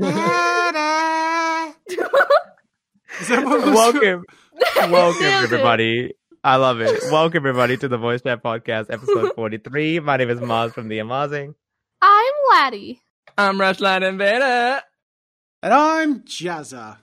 welcome, welcome Nailed it. everybody. I love it. Welcome everybody to the Voice Chat Podcast, episode forty-three. My name is Maz from the Amazing. I'm Laddie. I'm Rushline Invader. And I'm Jazza.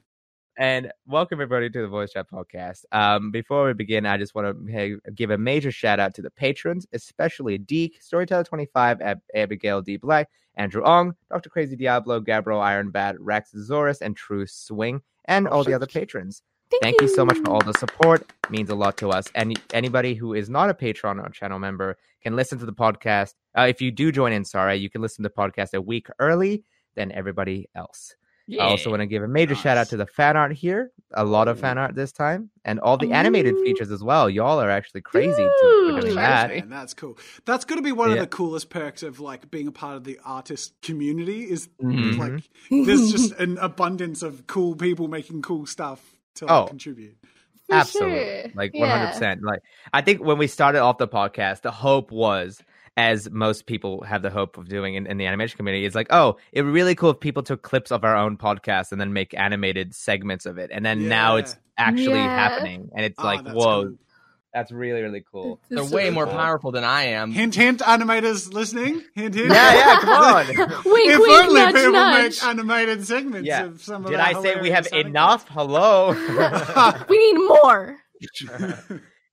And welcome everybody to the Voice Chat Podcast. Um, before we begin, I just want to give a major shout out to the patrons, especially Deek, Storyteller25, Ab- Abigail D. Black, Andrew Ong, Dr. Crazy Diablo, Gabriel Ironbat, Rex Zorus, and True Swing, and all the other patrons. Thank, Thank you so much for all the support. It means a lot to us. And anybody who is not a Patreon or channel member can listen to the podcast. Uh, if you do join in, sorry, you can listen to the podcast a week early than everybody else. I also want to give a major shout out to the fan art here. A lot of fan art this time, and all the animated Ooh. features as well. Y'all are actually crazy to, for doing that. Man, that's cool. That's going to be one Yeah. of the coolest perks of like being a part of the artist community. Is Mhm. like there's just an abundance of cool people making cool stuff to like, Oh. contribute. For Absolutely, sure. like one hundred percent. Like I think when we started off the podcast, the hope was, as most people have the hope of doing in, in the animation community, is like, oh, it would be really cool if people took clips of our own podcast and then make animated segments of it. And then now it's actually Yeah. happening, and it's Ah, like, that's whoa, cool. that's really really cool. They're This way is more cool. powerful than I am. Hint, hint, animators listening. Hint, hint. Yeah, yeah, come on. wink, if wink, only nudge, people nudge. make animated segments Yeah. of some of Did our I say we have hilarious enough? Hello. we need more.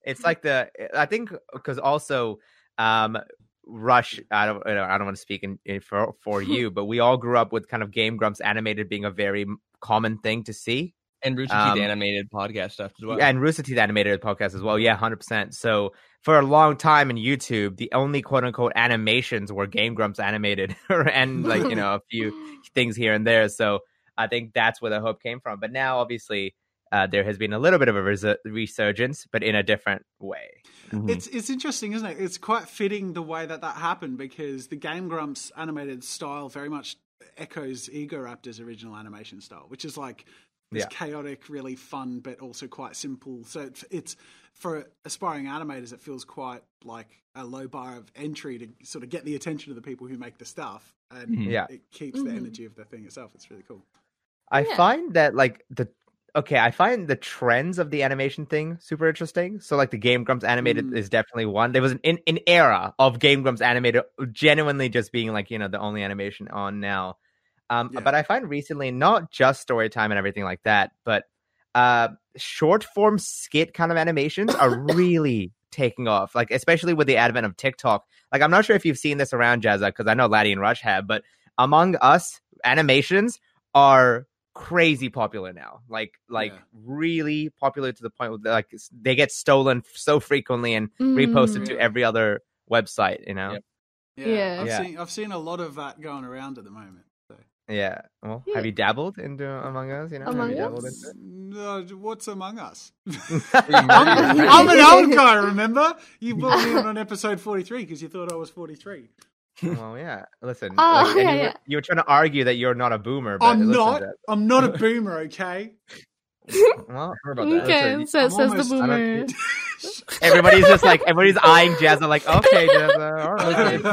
it's like the I think because also um Rush I don't I don't, I don't want to speak in, in for for you but we all grew up with kind of Game Grumps animated being a very common thing to see. And Rooster Um, Teeth animated podcast stuff as well. and Rooster Teeth animated podcast as well yeah 100% so for a long time in YouTube the only quote unquote animations were Game Grumps animated and like you know a few things here and there. So I think that's where the hope came from. But now obviously uh, there has been a little bit of a resu- resurgence but in a different way Mhm. It's it's interesting, isn't it? It's quite fitting the way that that happened because the Game Grumps animated style very much echoes Egoraptor's original animation style, which is like this Yeah. chaotic, really fun, but also quite simple. So it's, it's for aspiring animators, it feels quite like a low bar of entry to sort of get the attention of the people who make the stuff, and Mhm. Yeah. it keeps the Mhm. energy of the thing itself. It's really cool. I Yeah. find that like the okay, I find the trends of the animation thing super interesting. So like the Game Grumps animated Mm. is definitely one. There was an in, an era of Game Grumps animated genuinely just being like, you know, the only animation on now. Um Yeah. but I find recently not just story time and everything like that, but uh short form skit kind of animations are really taking off. Like especially with the advent of TikTok. Like I'm not sure if you've seen this around Jazza because I know Laddie and Rush have, but among us, animations are crazy popular now. Like like Yeah. really popular to the point where like they get stolen so frequently and reposted Mm. to every other website. You know. Yep. Yeah, Yeah. I've Yeah. seen I've seen a lot of that going around at the moment. So. Yeah. Well, Yeah. have you dabbled into Among Us? You know, Among have you Us? into it? No, what's among us? I'm- I'm, I'm an old guy, remember? You brought me on on episode 43 because you thought I was 43. Well, oh, yeah. Listen, Oh, like, yeah, you, were, yeah. you were trying to argue that you're not a boomer, but I'm not. Jazz- I'm not a boomer, okay? Well, Heard about that. Okay, Listen, so I'm says the almost- I boomer. everybody's just like everybody's eyeing Jazza like, okay, Jazza, uh, all right.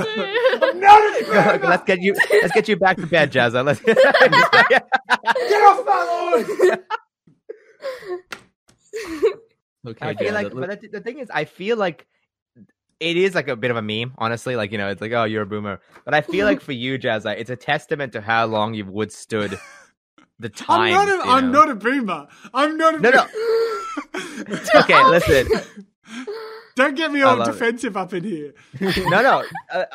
I'm not a boomer! let's get you let's get you back to bed, Jazza. Let's Get off my lawn! Okay, I feel like, but the, the thing is, I feel like it is like a bit of a meme, honestly. Like you know, it's like, oh, you're a boomer. But I feel like for you, Jazza, it's a testament to how long you've withstood the time. I'm not a, I'm know? not a boomer. I'm not a No, no. boomer. Okay, listen. Don't get me all love it. defensive up in here. No, no. Uh,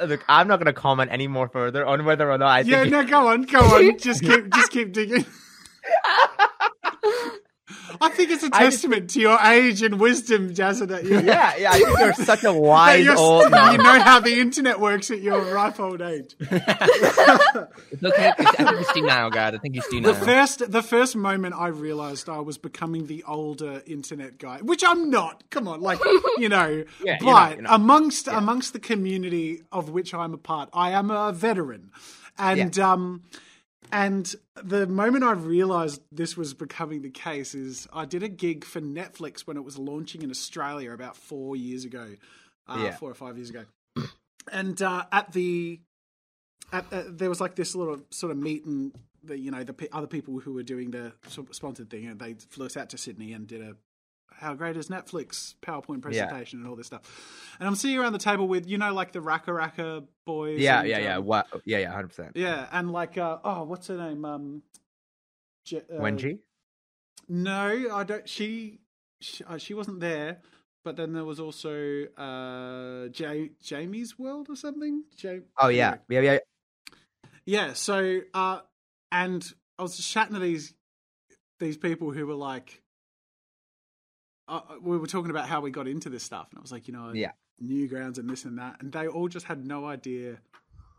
uh, look, I'm not going to comment any more further on whether or not I think. yeah, no, go on, go on. Just keep, just keep digging. I think it's a I just- testament to your age and wisdom, Jazza, that you yeah, yeah. I think you're such a wise old man. you know how the internet works at your ripe old age. it's okay. I think senile, God. I think he's senile. The first, the first moment I realized I was becoming the older internet guy, which I'm not. Come on, like you know, Yeah, but you're not, you're not. amongst amongst the community of which I'm a part, I am a veteran, and um, and the moment I realized this was becoming the case is I did a gig for Netflix when it was launching in Australia about four years ago, uh, Yeah. four or five years ago, and uh, at the at, uh, there was like this little sort of meet and the you know the pe- other people who were doing the sort of sponsored thing, and they flew us out to Sydney and did a how great is Netflix PowerPoint presentation and all this stuff. And I'm sitting around the table with you know like the RackaRacka boys. Yeah, and, yeah, yeah. um, What? Yeah, yeah, hundred percent. yeah, and like uh, oh, what's her name? Um, Je- uh, Wengie. No, I don't. She she, uh, she wasn't there. But then there was also uh, ja- Jamie's World or something. Ja- Oh yeah, yeah, yeah. yeah. So uh, and I was just chatting to these these people who were like, uh, we were talking about how we got into this stuff, and I was like, you know, Yeah. Newgrounds and this and that, and they all just had no idea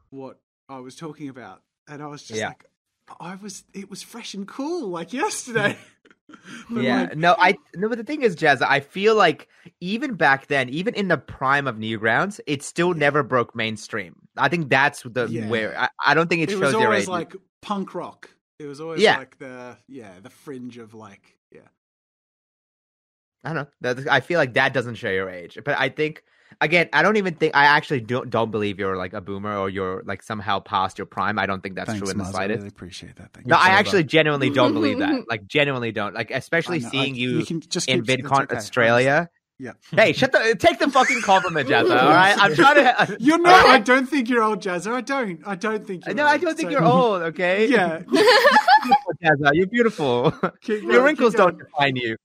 what I was talking about, and I was just Yeah. like, I was, it was fresh and cool, like yesterday. Yeah, like, no, I no, but the thing is, Jazz, I feel like even back then, even in the prime of Newgrounds, it still never broke mainstream. I think that's the Yeah. where I, I don't think it, it shows was always like punk rock. It was always Yeah. like the yeah the fringe of like yeah I don't know. I feel like that doesn't show your age, but I think again, I don't even think I actually don't don't believe you're like a boomer or you're like somehow past your prime. I don't think that's Thanks, true in the Maz. I slightest. really appreciate that. Thank No, you. I actually about- genuinely don't believe that. Like genuinely don't. Like especially I know, I- seeing you, can just in VidCon okay. Australia. Yeah. Hey, shut the take the fucking compliment, Jazza. All right, I'm trying to. You're not. I don't think you're old, Jazza. I don't. I don't think. You're No, I don't think so- you're old. Okay. Yeah. beautiful, Jazza. You're beautiful. Keep Your going, wrinkles don't define you.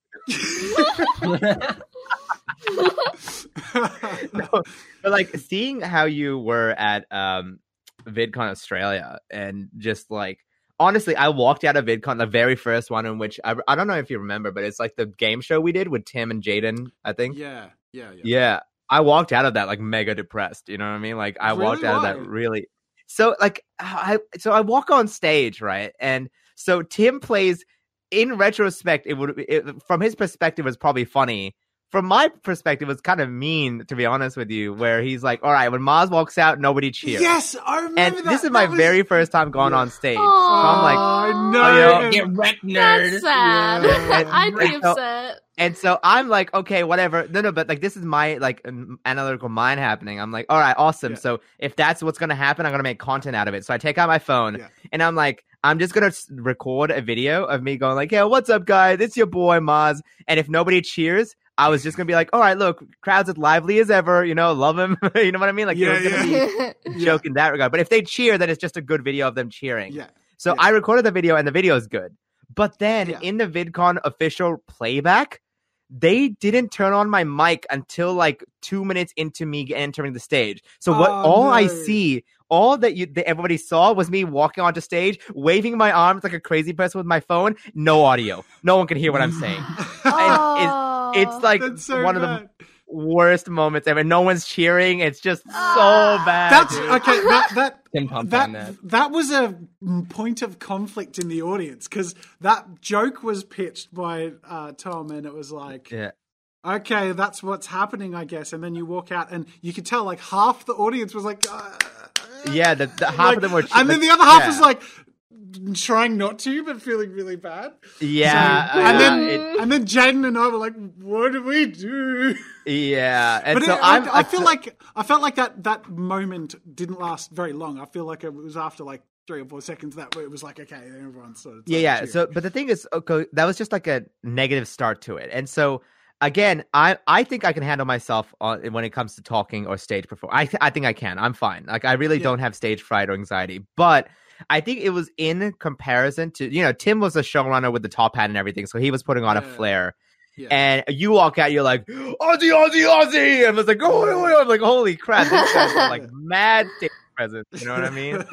no, but like seeing how you were at um VidCon Australia and just like honestly, I walked out of VidCon the very first one in which I, I don't know if you remember, but it's like the game show we did with Tim and Jaiden. I think. yeah, yeah, yeah. Yeah, I walked out of that like mega depressed. You know what I mean? Like I Really? walked out of that really. So like I so I walk on stage right, and so Tim plays. In retrospect, it would it, from his perspective it was probably funny. From my perspective, it was kind of mean to be honest with you. Where he's like, "All right, when Maz walks out, nobody cheers." Yes, I remember and that. this is my was- very first time going Yeah. on stage. So I'm like, I know. Oh, yeah. Get wrecked, nerd. That's sad. Yeah. I'd be And so- upset. And so I'm like, okay, whatever. No, no, but like this is my like analytical mind happening. I'm like, all right, awesome. Yeah. So if that's what's gonna happen, I'm gonna make content out of it. So I take out my phone Yeah. and I'm like, I'm just gonna record a video of me going like, hey, what's up, guys? It's your boy Maz. And if nobody cheers, I was just gonna be like, all right, look, crowd's as lively as ever. You know, love him. you know what I mean? Like, Yeah, it was gonna yeah. be a joke in that regard. But if they cheer, then it's just a good video of them cheering. Yeah, So Yeah. I recorded the video and the video is good. But then Yeah. in the VidCon official playback, they didn't turn on my mic until like two minutes into me entering the stage. So what Oh, all I see, all that you that everybody saw was me walking onto stage, waving my arms like a crazy person with my phone. No audio. No one can hear what I'm saying. Oh. It's like so one of the worst moments ever. No one's cheering. It's just so Ah. bad. That's dude. okay. That that Tim that that. that was a point of conflict in the audience because that joke was pitched by uh, Tom, and it was like, Yeah. okay, that's what's happening, I guess. And then you walk out, and you could tell like half the audience was like, uh, Yeah, the, the half like- of them were, and then the other half yeah. was like trying not to, but feeling really bad. yeah, So- and uh, then it- and then Jaiden and I were like, what do we do? Yeah, and But so it. I, I feel like I felt like that that moment didn't last very long. I feel like it was after like three or four seconds that it was like okay, then everyone sort of yeah, yeah. So, but the thing is, okay, that was just like a negative start to it, and so again, I I think I can handle myself on when it comes to talking or stage perform. I th- I think I can. I'm fine. Like I really Yeah. don't have stage fright or anxiety, but. I think it was in comparison to you know Tim was a showrunner with the top hat and everything, so he was putting on a Yeah. flair. yeah. And you walk out, you're like Aussie, Aussie, Aussie, and I was like, oh, oh, oh. I'm like, holy crap, this guy's like mad presence. You know what I mean?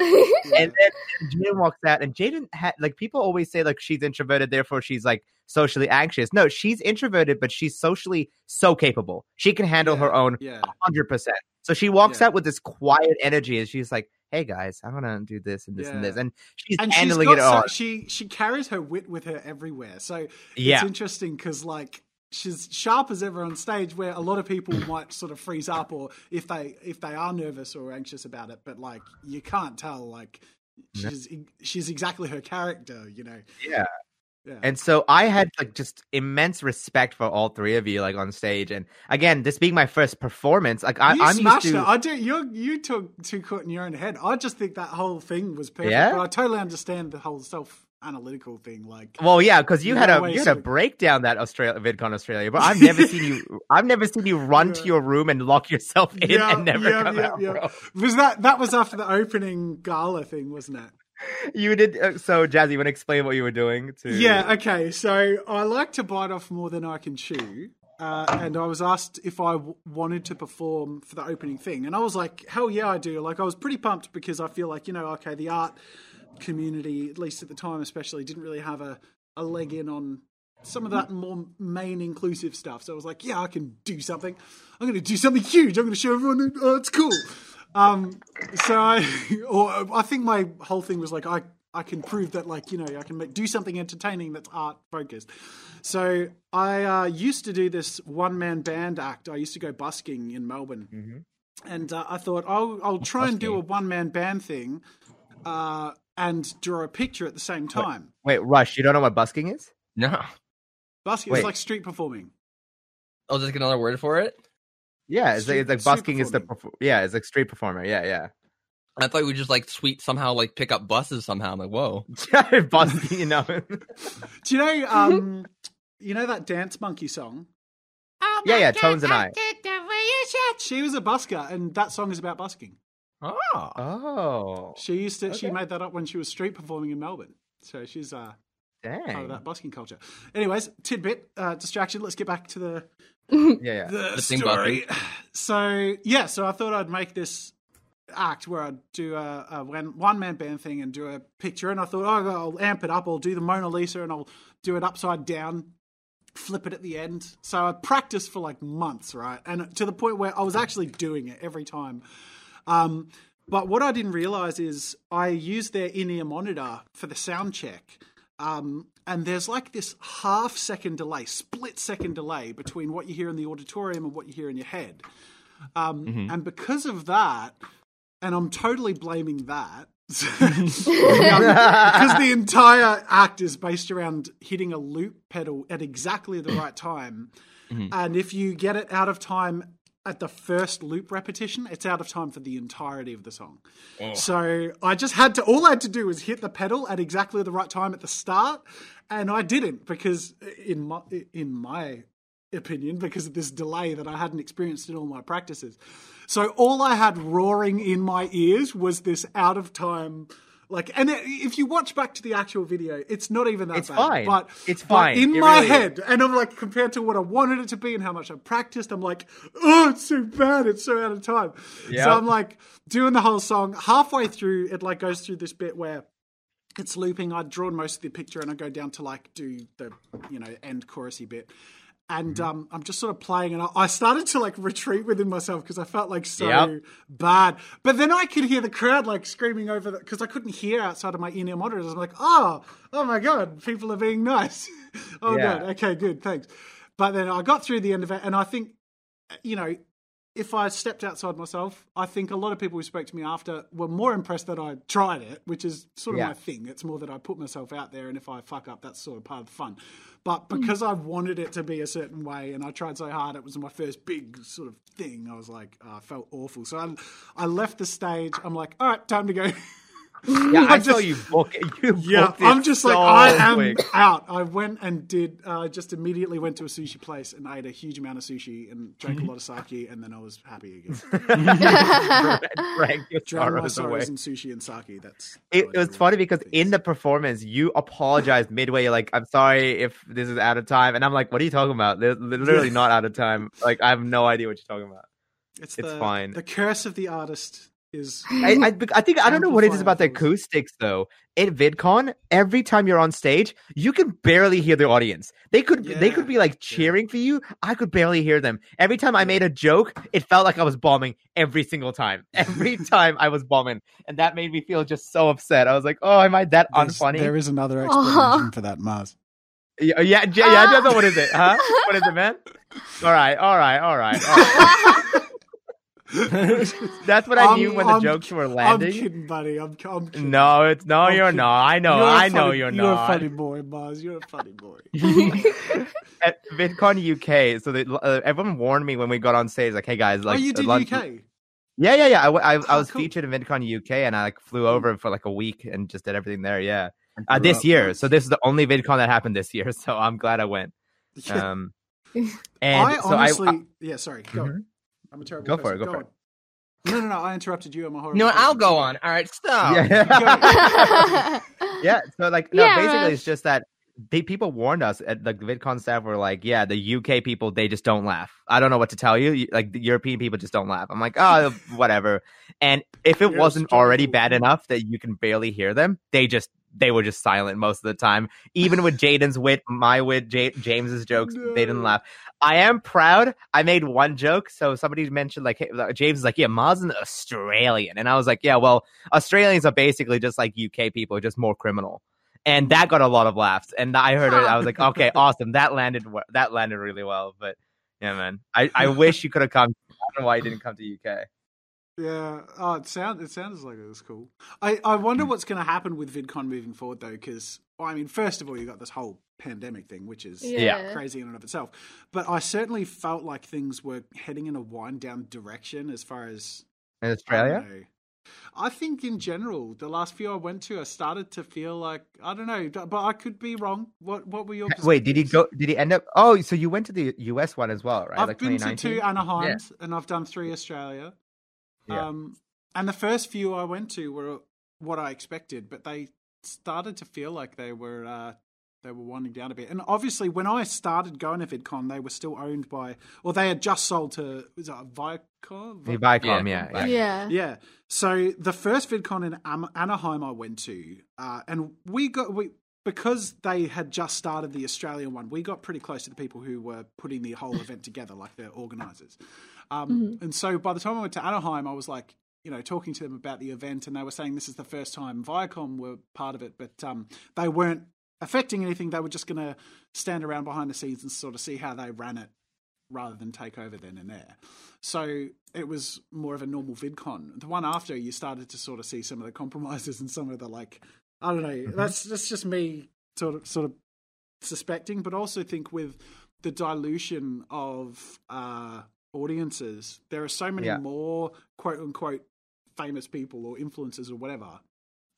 and then Jaiden walks out, and Jaiden had like people always say like she's introverted, therefore she's like socially anxious. No, she's introverted, but she's socially so capable. She can handle her own yeah, hundred percent. So she walks Yeah. out with this quiet energy, and she's like, "Hey guys, I'm gonna do this and this and this," and she's and she's handling got it all. so, she she carries her wit with her everywhere. So yeah, it's interesting because like she's sharp as ever on stage where a lot of people might sort of freeze up or if they if they are nervous or anxious about it but like you can't tell like she's she's exactly her character you know yeah. Yeah. And so I had like just immense respect for all three of you, like on stage. And again, this being my first performance, like I, you I'm smashed used to. it. I do. You you took too caught in your own head. I just think that whole thing was perfect. Yeah? But I totally understand the whole self analytical thing. Like, Well, yeah, because you You had a you had a breakdown that Australia VidCon Australia, but I've never seen you. I've never seen you run to your room and lock yourself in Yeah, and never yeah, come yeah, out. yeah. Was that that was after the opening gala thing, wasn't it? You did uh, so, Jazzy. You want to explain what you were doing? To Yeah, okay. So I like to bite off more than I can chew. Uh, and I was asked if I w- wanted to perform for the opening thing. And I was like, hell yeah, I do. Like, I was pretty pumped because I feel like, you know, okay, the art community, at least at the time especially, didn't really have a, a leg in on some of that more main inclusive stuff. So I was like, yeah, I can do something. I'm going to do something huge. I'm going to show everyone, oh, it's cool. Um, so I, or I think my whole thing was like, I, I can prove that, like, you know, I can make, do something entertaining that's art focused. So I uh, used to do this one man band act. I used to go busking in Melbourne, and uh, I thought I'll I'll try and do a one man band thing, uh, and draw a picture at the same time. Wait, Rush, you don't know what busking is? No. Busking Wait. is like street performing. I'll just get another word for it. Yeah, it's like, it's like busking is the yeah, it's like street performer. Yeah, yeah. I thought we just like sweet somehow like pick up buses somehow. I'm like, whoa. Yeah, busking, you know. Do you know um you know that dance monkey song? Oh yeah, yeah. Tones and I. She was a busker, and that song is about busking. Oh. Oh, She used to. She made that up when she was street performing in Melbourne. So she's uh, part of dang. that busking culture. Anyways, tidbit uh, distraction. Let's get back to the Yeah, yeah. the The thing story. So yeah, so I thought I'd make this act where I'd do a, a one man band thing and do a picture, and I thought, oh, I'll amp it up. I'll do the Mona Lisa, and I'll do it upside down, flip it at the end. So I practiced for like months, right, and to the point where I was actually doing it every time. Um, but what I didn't realize is I used their in-ear monitor for the sound check. Um, and there's like this half second delay, split second delay between what you hear in the auditorium and what you hear in your head. Um, And because of that, and I'm totally blaming that. because the entire act is based around hitting a loop pedal at exactly the right time. And if you get it out of time at the first loop repetition, it's out of time for the entirety of the song. Oh. So I just had to, all I had to do was hit the pedal at exactly the right time at the start. And I didn't because, in my, in my opinion, because of this delay that I hadn't experienced in all my practices. So all I had roaring in my ears was this out of time. Like, and it, if you watch back to the actual video, it's not even that It's bad. fine. But It's but fine. in It my really is. head, and I'm like, compared to what I wanted it to be and how much I practiced, I'm like, oh, it's so bad. It's so out of time. Yeah. So I'm like doing the whole song. Halfway through, it like goes through this bit where it's looping. I'd drawn most of the picture and I go down to like do the, you know, end chorusy bit. And Mm-hmm. um, I'm just sort of playing, and I, I started to like retreat within myself because I felt like so Yep. bad. But then I could hear the crowd like screaming over because I couldn't hear outside of my in-ear monitors. I'm like, oh, oh my god, people are being nice. oh Yeah. god, okay, good, thanks. But then I got through the end of it, and I think, you know, if I stepped outside myself, I think a lot of people who spoke to me after were more impressed that I tried it, which is sort of Yeah. my thing. It's more that I put myself out there, and if I fuck up, that's sort of part of the fun. But hmm. because I wanted it to be a certain way, and I tried so hard, it was my first big sort of thing. I was like, oh, I felt awful. So I, I left the stage. I'm like, all right, time to go. Yeah, I, I saw just- you book it. You Yeah, booked it I'm just like so I am out. I went and did uh, just immediately went to a sushi place and ate a huge amount of sushi and drank a lot of sake, and then I was happy again. Drank your Drowned my sorrows away. sorrows in sushi and sake. That's It, it was do funny because things. in the performance, you apologized midway. You're like, "I'm sorry if this is out of time," and I'm like, "What are you talking about? They're literally not out of time. Like, I have no idea what you're talking about." it's, it's the, fine. The curse of the artist is I, I, I think I don't know what it is about the acoustics though. At VidCon, every time you're on stage, you can barely hear the audience. They could they could be like cheering for you. I could barely hear them. Every time I made a joke, it felt like I was bombing every single time. Every time I was bombing, and that made me feel just so upset. I was like, "Oh, am I that There's- unfunny?" There is another explanation for that, Maz. Yeah, yeah, yeah, yeah. What is it? Huh? What is it, man? All right, all right, all right. All right. That's what I I'm- knew when the I'm- jokes were landing. I'm kidding, buddy. I'm, I'm kidding. No, it's no, I'm you're kidding. not. I know, You're a I know funny- you're, not. You're a funny boy, Maz. You're a funny boy. At VidCon UK, so they, uh, everyone warned me when we got on stage, like, "Hey guys, like, oh, you did lunch- UK? Yeah, yeah, yeah. I, w- I, I Oh, was cool. featured in VidCon UK, and I like flew over for like a week and just did everything there. Yeah, uh, this year. So this is the only VidCon that happened this year. So I'm glad I went. Yeah. Um, and I so honestly, I, yeah, sorry. Go. Mhm. On. I'm a terrible. Go for it, person. go for on. No, no, no. I interrupted you. I'm a horrible. No, I'll go on. All right, stop. yeah. yeah. So like, no, Yeah, basically, Rush. it's just that they people warned us at the VidCon staff were like, yeah, the UK people they just don't laugh. I don't know what to tell you. You- Like the European people just don't laugh. I'm like, oh, whatever. And if it Yes, wasn't already bad enough that you can barely hear them, they just they were just silent most of the time. Even with Jaiden's wit, my wit, J- James's jokes, they didn't laugh. I am proud. I made one joke. So somebody mentioned like hey, James is like, yeah, Ma's an Australian, and I was like, yeah, well, Australians are basically just like UK people, just more criminal. And that got a lot of laughs. And I heard it. I was like, okay, awesome. That landed. That landed really well. But yeah, man, I, I wish you could have come. I don't know why you didn't come to UK. Yeah. Oh, it sounds it sounds like it was cool. I I wonder what's going to happen with VidCon moving forward though, because well, I mean, first of all, you got this whole pandemic thing, which is Yeah. crazy in and of itself. But I certainly felt like things were heading in a wind down direction as far as In Australia, don't. I think in general, the last few I went to, I started to feel like I don't know, but I could be wrong. What What were your wait, did he go? Did he end up? Oh, so you went to the US one as well, right? I've like been to two Anaheims and I've done three Australia. Yeah. Um, and the first few I went to were what I expected, but they started to feel like they were uh, they were winding down a bit. And obviously, when I started going to VidCon, they were still owned by, or they had just sold to was it Viacom? The Viacom, Yeah. yeah, yeah. yeah. Yeah. So the first VidCon in Am- Anaheim I went to, uh, and we got we because they had just started the Australian one. We got pretty close to the people who were putting the whole event together, like the organisers. Um, And so by the time I went to Anaheim, I was like, you know, talking to them about the event, and they were saying this is the first time Viacom were part of it, but um, they weren't affecting anything. They were just going to stand around behind the scenes and sort of see how they ran it rather than take over then and there. So it was more of a normal VidCon. The one after, you started to sort of see some of the compromises and some of the like. I don't know. That's that's just me sort of sort of suspecting, but also think with the dilution of uh, audiences, there are so many Yeah. more quote unquote famous people or influencers or whatever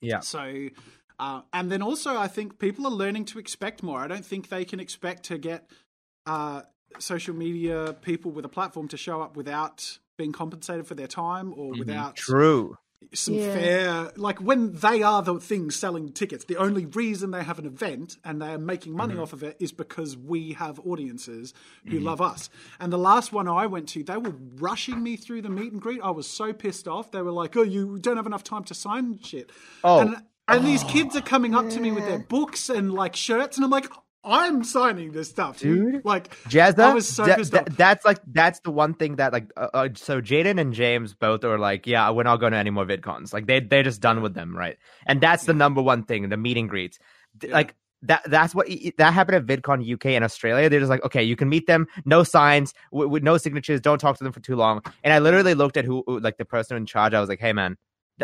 Yeah. so, uh, and then also, I think people are learning to expect more. I don't think they can expect to get uh, social media people with a platform to show up without being compensated for their time or without True. Some Yeah. fair. Like when they are the things selling tickets, the only reason they have an event and they are making money mm-hmm. off of it is because we have audiences who mm-hmm. love us. And the last one I went to, they were rushing me through the meet and greet. I was so pissed off. They were like, "Oh, you don't have enough time to sign shit." Oh. and, and these oh. kids are coming up to me with their books and like shirts, and I'm like, "I'm signing this stuff, Dude. Like, Jazza, I was so that's like that's the one thing that like uh, uh, so Jaiden and James both are like yeah we're not going to any more VidCons. Like they they're just done with them right? And that's the number one thing the meet and greets. Yeah. like that that's what that happened at VidCon UK and Australia. They're just like okay you can meet them. No signs with, with no signatures. Don't talk to them for too long. And I literally looked at who like the person in charge. I was like hey man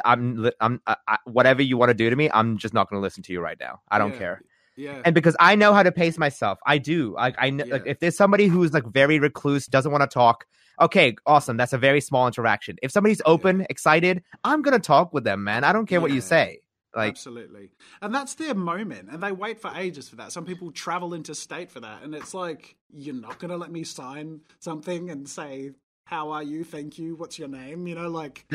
I'm I'm I, whatever you want to do to me I'm just not going to listen to you right now. I don't Yeah. care Yeah, and because I know how to pace myself, I do. I, I know, like if there's somebody who's like very recluse, doesn't want to talk. Okay, awesome. That's a very small interaction. If somebody's open, excited, I'm gonna talk with them, man. I don't care what you say. Like, Absolutely. And that's their moment. And they wait for ages for that. Some people travel into state for that. And it's like, you're not going to let me sign something and say, How are you? Thank you. What's your name? You know, like,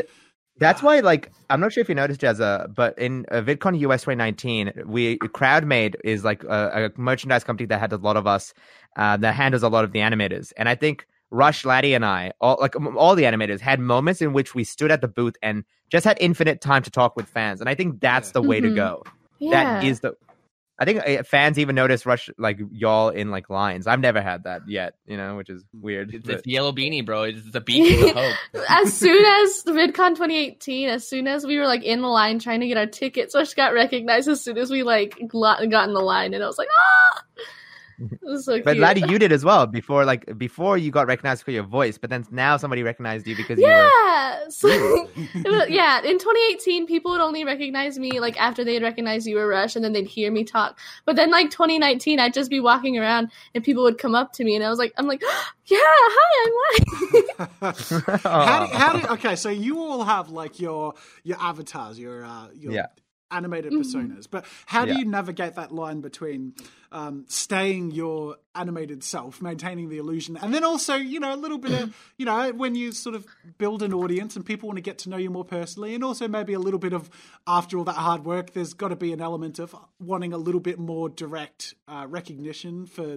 That's why, like, I'm not sure if you noticed, Jazza, but in uh, VidCon US 2019, we CrowdMade is like a, a merchandise company that had a lot of us uh, that handles a lot of the animators, and I think Rush, Laddie, and I, all like all the animators, had moments in which we stood at the booth and just had infinite time to talk with fans, and I think that's Yeah. the way to Mhm. go. Yeah. That is the. I think uh, fans even notice Rush like y'all in like lines. I've never had that yet, you know, which is weird. It's, but- it's yellow beanie, bro. It's the beacon of hope. as soon as the VidCon 2018, as soon as we were like in the line trying to get our tickets, Rush got recognized as soon as we like got in the line, and I was like, ah. It was so But cute. Laddie, you did as well before, like before you got recognized for your voice, but then now somebody recognized you because you were. yeah. So, was- yeah. In 2018, people would only recognize me like after they'd recognize you were Rush, and then they'd hear me talk. But then, like 2019, I'd just be walking around, and people would come up to me, and I was like, I'm like, yeah, hi, I'm Laddie. how do, how do okay? So you all have like your your avatars, your uh, your Yeah. Animated Mhm. personas. But how do Yeah. you navigate that line between um, staying your animated self, maintaining the illusion, and then also you know a little bit of you know when you sort of build an audience and people want to get to know you more personally, and also maybe a little bit of after all that hard work, there's got to be an element of wanting a little bit more direct uh, recognition for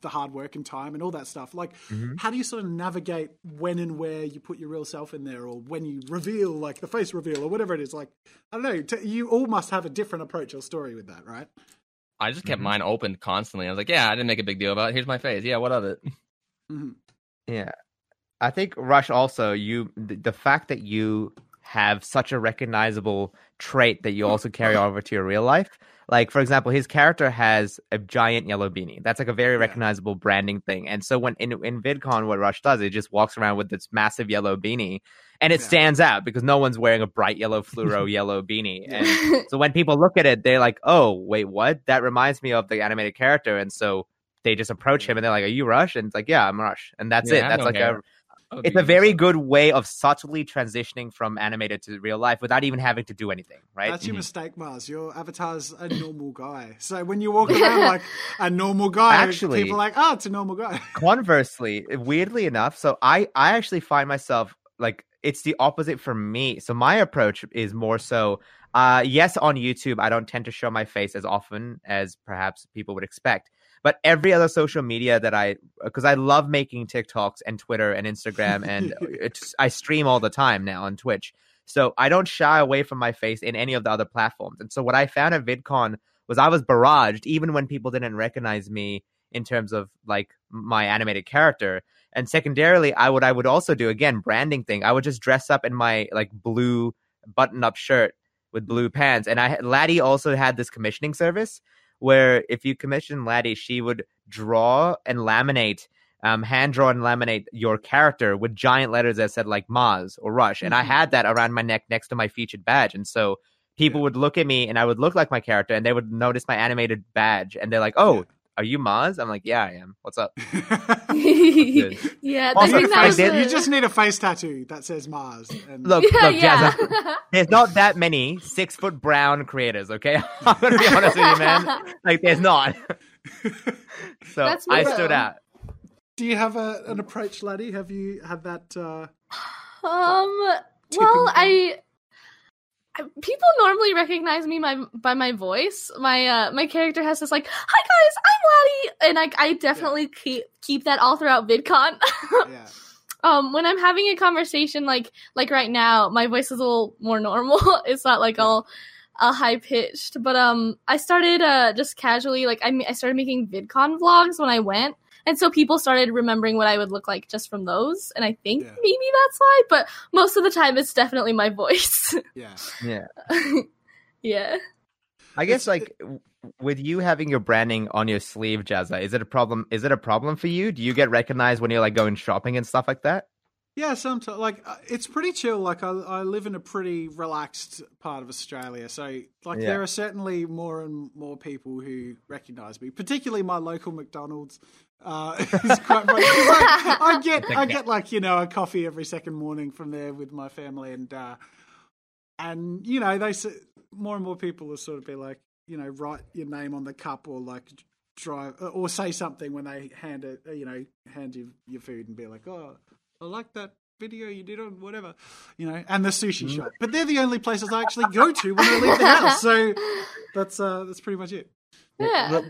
the hard work and time and all that stuff. Like, how do you sort of navigate when and where you put your real self in there, or when you reveal, like the face reveal, or whatever it is? Like, I don't know. T- you all must have a different approach or story with that, right? I just kept Mhm. mine open constantly. I was like, yeah, I didn't make a big deal about it. Here's my face. Yeah, what of it? hmm Yeah. I think Rush also you the, the fact that you have such a recognizable trait that you also carry over to your real life. Like for example, his character has a giant yellow beanie. That's like a very Yeah. recognizable branding thing. And so when in in VidCon what Rush does, he just walks around with this massive yellow beanie and it Yeah. stands out because no one's wearing a bright yellow fluoro yellow beanie. And so when people look at it, they're like, "Oh, wait, what? That reminds me of the animated character." And so they just approach him and they're like, "Are you Rush?" And it's like, "Yeah, I'm Rush." And that's Yeah, it. That's like a hair. Oh, it's a very good way of subtly transitioning from animated to real life without even having to do anything, right? That's your Mhm. mistake, Maz. Your avatar's a normal guy. So when you walk around like a normal guy, Actually- people are like, oh, it's a normal guy. Conversely, weirdly enough, so I I actually find myself like it's the opposite for me. So my approach is more so uh yes, on YouTube I don't tend to show my face as often as perhaps people would expect. But every other social media that I because I love making TikToks and Twitter and Instagram and it's I stream all the time now on Twitch. So I don't shy away from my face in any of the other platforms. And so what I found at VidCon was I was barraged even when people didn't recognize me in terms of like my animated character. And secondarily, I would I would also do again branding thing. I would just dress up in my like blue button up shirt with blue pants. And I Laddie also had this commissioning service where if you commission Laddie, she would draw and laminate, um, hand draw and laminate your character with giant letters that said like Maz or Rush. And I Mhm. had that around my neck next to my featured badge. And so people Yeah. would look at me and I would look like my character and they would notice my animated badge and they're like, Oh, Yeah. Are you Maz? I'm like, Yeah, I am. What's up? yeah, I Also, think that was did- a- you just need a face tattoo that says Maz. And Look, yeah, look, Jazz, there's not that many six foot brown creators, okay? I'm gonna be honest with you, man. Like there's not. so That's me, I bro. stood out. do you have a, an approach, laddie? Have you had that? Uh... Um. Well, point? I, I people normally recognize me my by my voice. My uh my character has this like, "Hi guys, I'm Laddie," and I I definitely keep keep that all throughout VidCon. Yeah. um, when I'm having a conversation like like right now, my voice is a little more normal. it's not like all uh, high pitched. But um, I started uh just casually like I I started making VidCon vlogs when I went. And so people started remembering what I would look like just from those, and I think Yeah. maybe that's why. But most of the time, it's definitely my voice. Yeah. Yeah. yeah. I guess like with you having your branding on your sleeve, Jazza, is it a problem? Is it a problem for you? Do you get recognized when you're like going shopping and stuff like that? Yeah, sometimes like uh, it's pretty chill. Like I, I live in a pretty relaxed part of Australia, so like Yeah. there are certainly more and more people who recognise me, particularly my local McDonald's. Uh, is quite funny. like, I get I get like you know a coffee every second morning from there with my family, and uh, and you know they more and more people will sort of be like you know write your name on the cup or like drive or say something when they hand it you know hand you your food and be like oh I like that video you did on whatever, you know, and the sushi Mm. shop. But they're the only places I actually go to when I leave the house. So that's uh that's pretty much it. Yeah.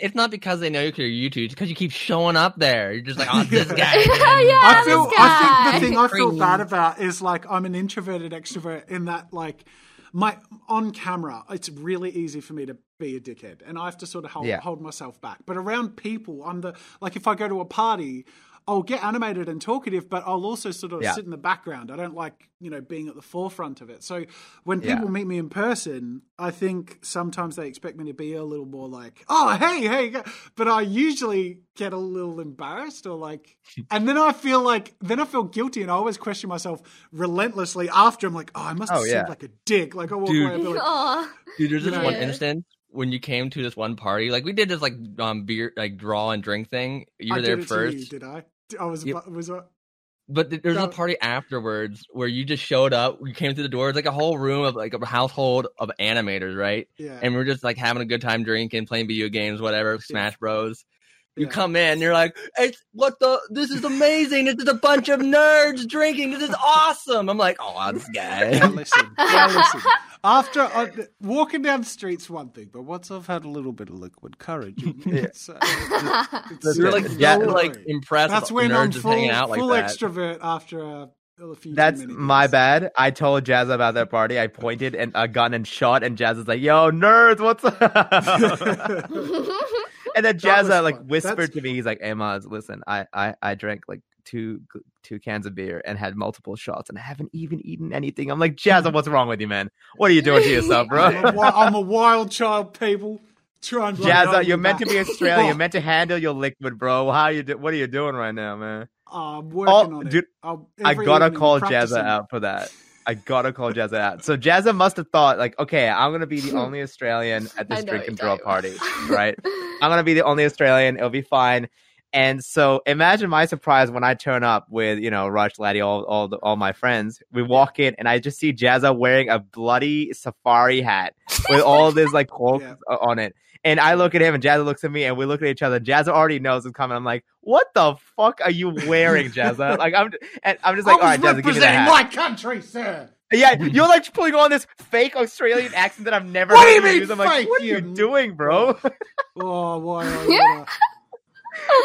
It's not because they know you're YouTube, it's because you keep showing up there. You're just like, oh, this guy. yeah, I feel this I think guy. the thing I feel Crazy. bad about is like I'm an introverted extrovert in that like my on camera it's really easy for me to be a dickhead and I have to sort of hold, Yeah. hold myself back. But around people, I'm the like if I go to a party, I'll get animated and talkative, but I'll also sort of Yeah. sit in the background. I don't like you know being at the forefront of it. So when Yeah. people meet me in person, I think sometimes they expect me to be a little more like, oh hey hey, but I usually get a little embarrassed or like, and then I feel like then I feel guilty, and I always question myself relentlessly after. I'm like, oh, I must oh, have Oh, seemed like a dick. Like I walk Dude. away and like, Aw. Dude, there's this Yeah. one instance when you came to this one party. Like we did this like um beer like draw and drink thing. You I were did there first. you, did I? I was Yep. was I? But th- there was No. a party afterwards where you just showed up. You came through the door. It's like a whole room of like a household of animators, right? Yeah. And we're just like having a good time drinking, playing video games, whatever, Smash Bros. You Yeah. come in, you're like, "It's what the? This is amazing! This is a bunch of nerds drinking. This is awesome!" I'm like, "Oh, this Now guy." listen, now listen. After uh, walking down the street's one thing, but once I've had a little bit of liquid courage, it's, uh, it's, You're Listen, like yeah, like impressed. That's when nerds I'm just full, hanging out like full that. extrovert after a, a few. too That's my bad. I told Jazz about that party. I pointed and a gun and shot, and Jazz was like, "Yo, nerds, what's up?" and then Jazz was uh, like whispered That's- to me, he's like, "Hey, listen, I, I, I drank like two two cans of beer and had multiple shots, and I haven't even eaten anything." I'm like, Jazz, what's wrong with you, man? What are you doing to yourself, bro? I'm a, wi- I'm a wild child, people. Try and blow Jazz, it out you're meant to be Australian. You're meant to handle your liquid, bro. How you do? What are you doing right now, man? Oh, I'm working Oh, on it. dude, I'll- I gotta call practicing. Jazza out for that. I gotta call Jazza out. So Jazza must have thought like, okay, I'm gonna be the only Australian at this know drink and you're draw party, right? I'm gonna be the only Australian. It'll be fine. And so imagine my surprise when I turn up with you know Rush Laddie, all all the, all my friends. We walk in and I just see Jazza wearing a bloody safari hat with all this like corks Yeah. on it. And I look at him and Jazza looks at me and we look at each other. Jazza already knows it's coming. I'm like, what the fuck are you wearing, Jazza? like I'm and I'm just like, all I right, was Jazza, give me the representing hat. my country, sir. Yeah, you're like pulling on this fake Australian accent that I've never What do heard you mean use. I'm like, fake, what are you you- doing, bro? Oh, why? I Yeah.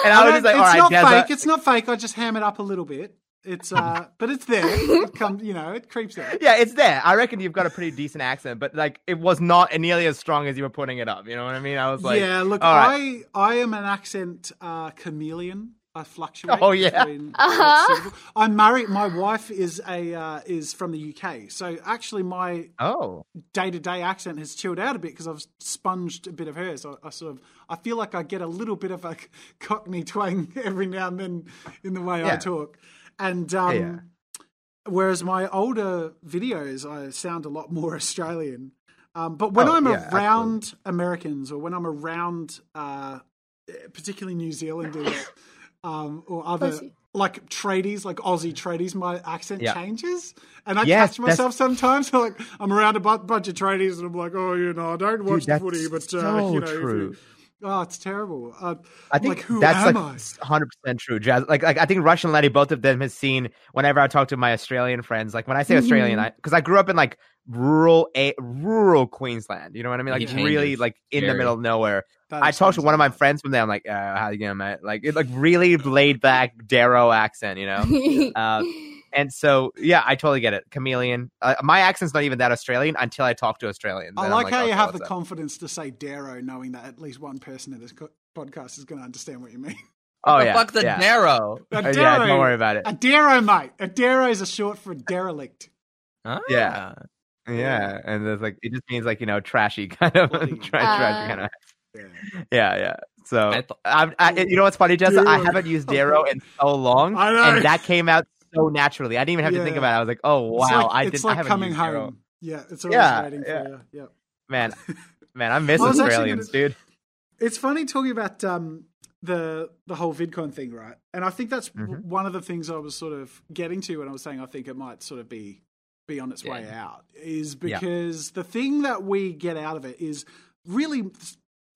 And I was don't- just like, it's right, not Jazza. fake. It's not fake. I just ham it up a little bit. It's uh, but it's there. It comes, you know, it creeps there. Yeah, it's there. I reckon you've got a pretty decent accent, but like it was not nearly as strong as you were putting it up. You know what I mean? I was like, yeah, look, all right. I I am an accent uh, chameleon. I fluctuate. Oh, yeah. between Uh-huh. I'm married. My wife is a uh, is from the UK, so actually my oh, day to day accent has chilled out a bit because I've sponged a bit of hers. I, I sort of I feel like I get a little bit of a Cockney twang every now and then in the way I talk, and um, Yeah. whereas my older videos I sound a lot more Australian. Um, but when Oh, I'm yeah, around Americans or when I'm around, uh, particularly New Zealanders um, or other like tradies, like Aussie tradies, my accent Yeah. changes, and I Yes, catch myself sometimes. Like I'm around a bu- bunch of tradies, and I'm like, oh, you know, I don't watch the that's footy, but uh, so you know, if you- true. Oh, it's terrible. Uh, I think like, who that's am like I? hundred percent true. Jazz, like, like I think Rush and Laddie, both of them has seen. Whenever I talk to my Australian friends, like when I say Australian, I because I grew up in like rural, a rural Queensland. You know what I mean? Like It really, like in the middle of nowhere. That I talked to one of my friends from there. I'm like, uh, how you doing, mate? Like, it like really laid back dero accent, you know. Uh, and so, yeah, I totally get it. Chameleon. Uh, my accent's not even that Australian until I talk to Australians. I and I'm like how okay, you have the what's up? confidence to say dero, knowing that at least one person in this co- podcast is going to understand what you mean. Oh the yeah, fuck's a yeah. narrow? A Uh, yeah, don't worry about it. A dero, mate. A dero is a short for derelict. Ah. Yeah. Yeah, and it's like it just means like you know trashy kind of Bloody- tra- Uh, trashy kind of Yeah. yeah yeah. So I th- I, I, you know what's funny, Jess? I haven't used dero in so long, I know. and that came out so naturally. I didn't even have to think Yeah. about it. I was like, oh It's wow, like, I it's didn't. I like haven't coming home. dero. Yeah, it's always Yeah, waiting yeah. for you. Yeah. Man, man, I miss I Australians, gonna- dude. It's funny talking about um, the the whole VidCon thing, right? And I think that's Mhm. one of the things I was sort of getting to when I was saying I think it might sort of be be on its way out is Yeah. because the thing that we get out of it is really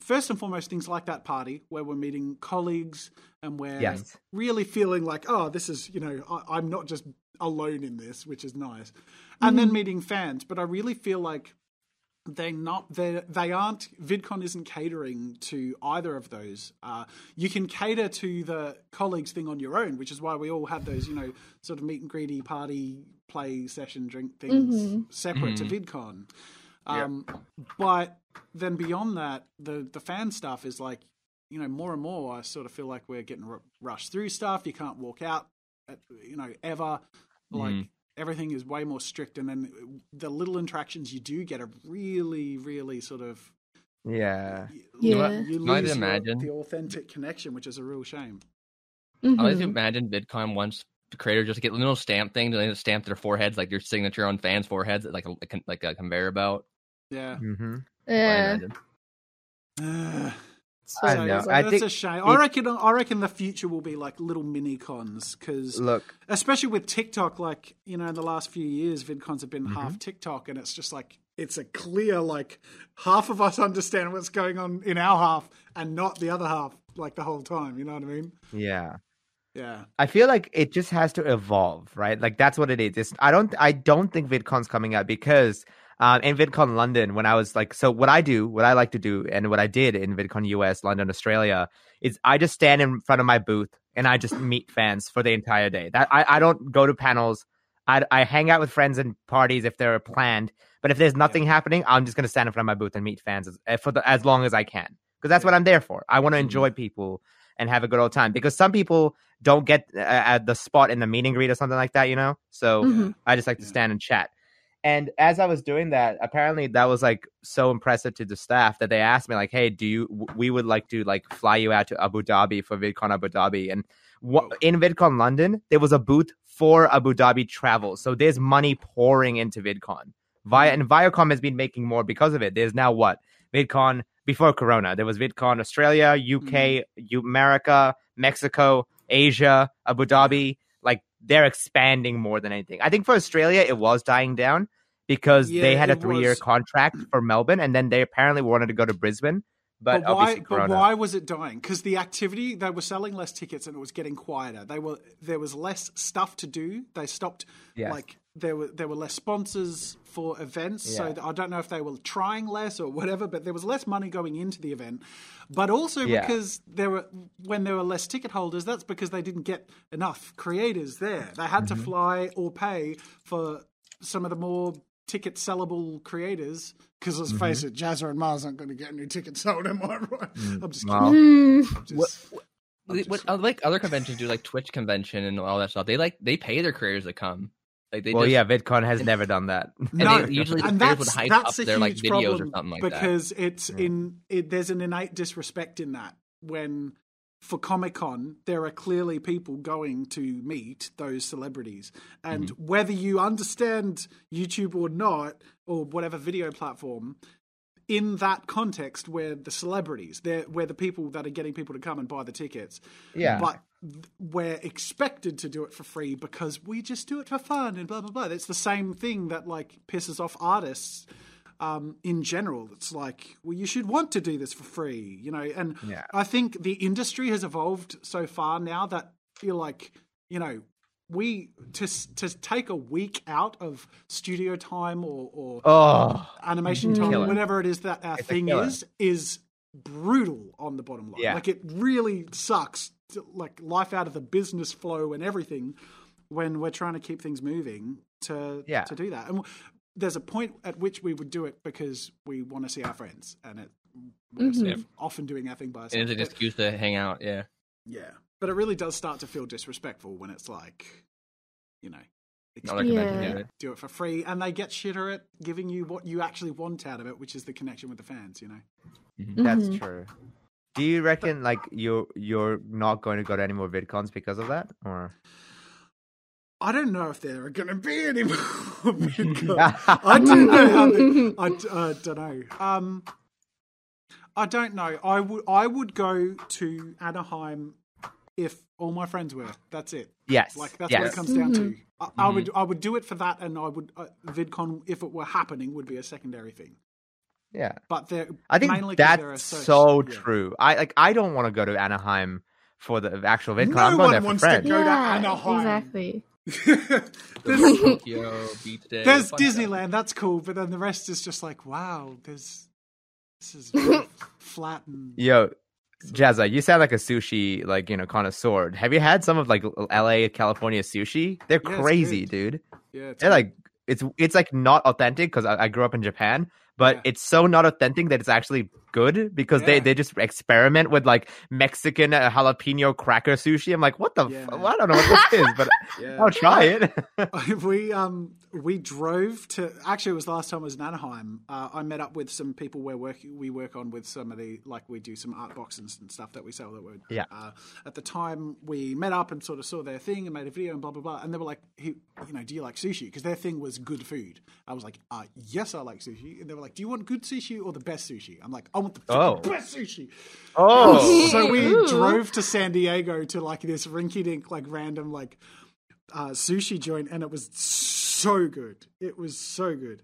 first and foremost things like that party where we're meeting colleagues and we're Yes. really feeling like oh this is you know I, i'm not just alone in this which is nice. And then meeting fans. But i really feel like they're not they they aren't vidcon isn't catering to either of those. Uh, you can cater to the colleagues thing on your own which is why we all have those you know sort of meet and greedy party play session drink things separate to vidcon. Um, but then beyond that the the fan stuff is like you know, more and more, I sort of feel like we're getting r- rushed through stuff. You can't walk out, at, you know, ever. Like Mhm. everything is way more strict, and then the little interactions you do get are really, really sort of Yeah. you, Yeah. you I like to lose your- imagine- the authentic connection, which is a real shame. I like Mhm. to imagine VidCon once the creators just get little stamp thing, they just stamp their foreheads like your signature on fans' foreheads, like a like a, conveyor belt. Yeah. hmm I Yeah. imagine. Uh, So- I know. it's- I that's think a shame. it- I reckon. I reckon the future will be like little mini cons because, Look, especially with TikTok, like you know, in the last few years, VidCons have been Mm-hmm. half TikTok, and it's just like it's a clear like half of us understand what's going on in our half, and not the other half, like the whole time. You know what I mean? yeah. Yeah. I feel like it just has to evolve, right? Like that's what it is. It's, I don't I don't think VidCon's coming out because um, in VidCon London, when I was like, so what I do, what I like to do, and what I did in VidCon US, London, Australia, is I just stand in front of my booth and I just meet fans for the entire day. That I, I don't go to panels. I, I hang out with friends and parties if they're planned. But if there's nothing happening, I'm just gonna stand in front of my booth and meet fans as, eh, for the, as long as I can because that's what I'm there for. I want to enjoy people and have a good old time because some people don't get uh, at the spot in the meet and greet or something like that, you know. So Mhm. I just like to stand and chat. And as I was doing that, apparently that was like so impressive to the staff that they asked me like, "Hey, do you? We would like to like fly you out to Abu Dhabi for VidCon Abu Dhabi." And in VidCon London, there was a booth for Abu Dhabi travel, so there's money pouring into VidCon. Via mm-hmm. and Viacom has been making more because of it. There's now what VidCon before Corona. There was VidCon Australia, UK, mm-hmm. U- America, Mexico, Asia, Abu Dhabi. They're expanding more than anything. I think for Australia, it was dying down because they had a three year contract for Melbourne, and then they apparently wanted to go to Brisbane. But, why? obviously, But why was it dying? Because the activity they were selling less tickets and it was getting quieter. They were there was less stuff to do. They stopped. Yes. Like there were there were less sponsors for events. So Yeah. th- I don't know if they were trying less or whatever. But there was less money going into the event. But also Yeah. because there were when there were less ticket holders, that's because they didn't get enough creators there. They had Mm-hmm. to fly or pay for some of the more ticket sellable creators. Because let's Mm-hmm. face it, Jazza and Maz aren't going to get any tickets sold. Am I right? I'm just kidding. Mm. I'm just- What, I'm what, just- uh, like other conventions do, like Twitch convention and all that stuff. They like they pay their creators to come. Like they well, just, yeah, VidCon has never done that. and No, they usually the and creators would that's hype that's a their like huge videos or problem something like that. because it's in it, there's an innate disrespect in that when for Comic Con there are clearly people going to meet those celebrities, and Mm-hmm. whether you understand YouTube or not or whatever video platform. In that context, where the celebrities, they're where the people that are getting people to come and buy the tickets, Yeah. but we're expected to do it for free because we just do it for fun and blah blah blah. It's the same thing that like pisses off artists um, in general. It's like, well, you should want to do this for free, you know. And Yeah. I think the industry has evolved so far now that feel like you know we to to take a week out of studio time or or oh, animation time, Killer. whatever it is that our It's thing is, is brutal on the bottom line. Yeah. Like it really sucks, to, like life out of the business flow and everything when we're trying to keep things moving to Yeah. to do that. And there's a point at which we would do it because we want to see our friends, and it we're sort of often doing our thing by and ourselves. it's an excuse to hang out. Yeah, yeah, but it really does start to feel disrespectful when it's like, you know. another expect- convention. Yeah. Yeah. do it for free, and they get shitter at giving you what you actually want out of it, which is the connection with the fans. You know, that's Mhm. true. Do you reckon like you're you're not going to go to any more VidCons because of that, or? I don't know if there are going to be any more. I don't know. How they, I d- uh, don't know. Um, I don't know. I would I would go to Anaheim if all my friends were. That's it. Yes, Like that's yes. what it comes down to. I, I Mhm. would I would do it for that, and I would uh, VidCon if it were happening would be a secondary thing. Yeah, But they're I think mainly 'cause there are that's such- so yeah. true. I like I don't want to go to Anaheim for the actual VidCon. No I'm going one there for wants to friends. go to Anaheim. exactly. There's Tokyo beach day. there's fun stuff. Disneyland, that's cool, but then the rest is just like, wow, there's this is very flat and Yo, Jazza, you sound like a sushi like you know connoisseur. Have you had some of like L.A. California sushi? They're Yeah, crazy, dude. yeah, it's They're good. like it's it's like not authentic because I, I grew up in Japan, but Yeah. it's so not authentic that it's actually good because they Yeah. they just experiment with like Mexican uh, jalapeno cracker sushi. I'm like, what the? Yeah, f- man. I don't know what this is, but Yeah. I'll try it. we um we drove to actually it was the last time I was in Anaheim. Uh, I met up with some people we're working we work on with some of the like we do some art boxes and stuff that we sell that would Yeah. Uh, at the time we met up and sort of saw their thing and made a video and blah blah blah and they were like hey, you know do you like sushi because their thing was good food. I was like uh, yes I like sushi and they were like do you want good sushi or the best sushi? I'm like I want the Oh. best sushi. oh, So we Ooh. drove to San Diego to like this rinky dink, like random, like uh, sushi joint, and it was so good. It was so good.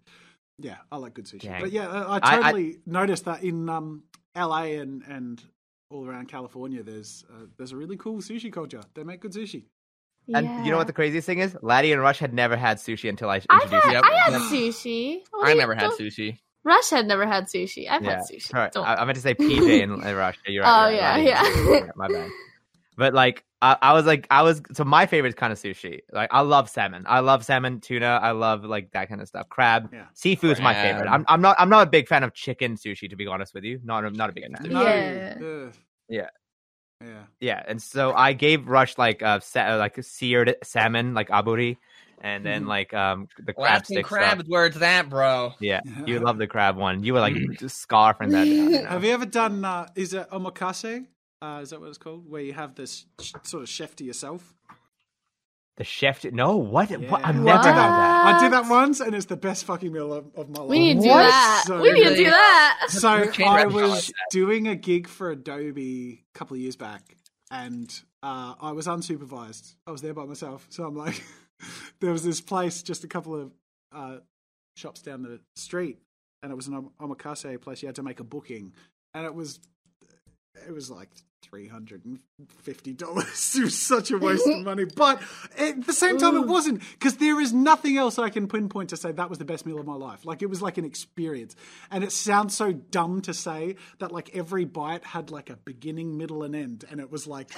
Yeah, I like good sushi. Dang. But yeah, I, I I- I- totally noticed that in um, LA and and all around California, there's uh, there's a really cool sushi culture. They make good sushi. and you know what the craziest thing is? Laddie and Rush had never had sushi until I introduced had, them. Yep. I had sushi. What I never had sushi. Rush had never had sushi. I've Yeah, had sushi. sorry. I, I meant to say PJ and, and Rush. You're right. Oh, you're right, yeah, Laddie. yeah. my bad. But like, I, I was like, I was so my favorite kind of sushi. Like, I love salmon. I love salmon, tuna. I love like that kind of stuff. Crab, Yeah. seafood's my favorite. I'm, I'm not. I'm not a big fan of chicken sushi, to be honest with you. Not, a- not a big fan. No, Yeah. ugh. Yeah. Yeah. Yeah, and so I gave Rush like uh sa- like seared salmon, like aburi, and then Mhm. like um the crab Alaskan stick crab stuff. is where it's at, bro. Yeah, you love the crab one. You were like just scarfing that. down, you know? Have you ever done? Uh, is it omakase? Uh, is that what it's called? Where you have this sh- sort of chef to yourself. The chef? No, what? what? I've never I did that. that. I did that once, and it's the best fucking meal of, of my life. we need to do What? that. So we need to do that. So I was doing a gig for Adobe a couple of years back, and uh, I was unsupervised. I was there by myself, so I'm like, there was this place just a couple of uh, shops down the street, and it was an omakase place. You had to make a booking, and it was it was like three hundred and fifty dollars. it was such a waste of money, but at the same time, it wasn't because there is nothing else I can pinpoint to say that was the best meal of my life. Like it was like an experience, and it sounds so dumb to say that like every bite had like a beginning, middle, and end, and it was like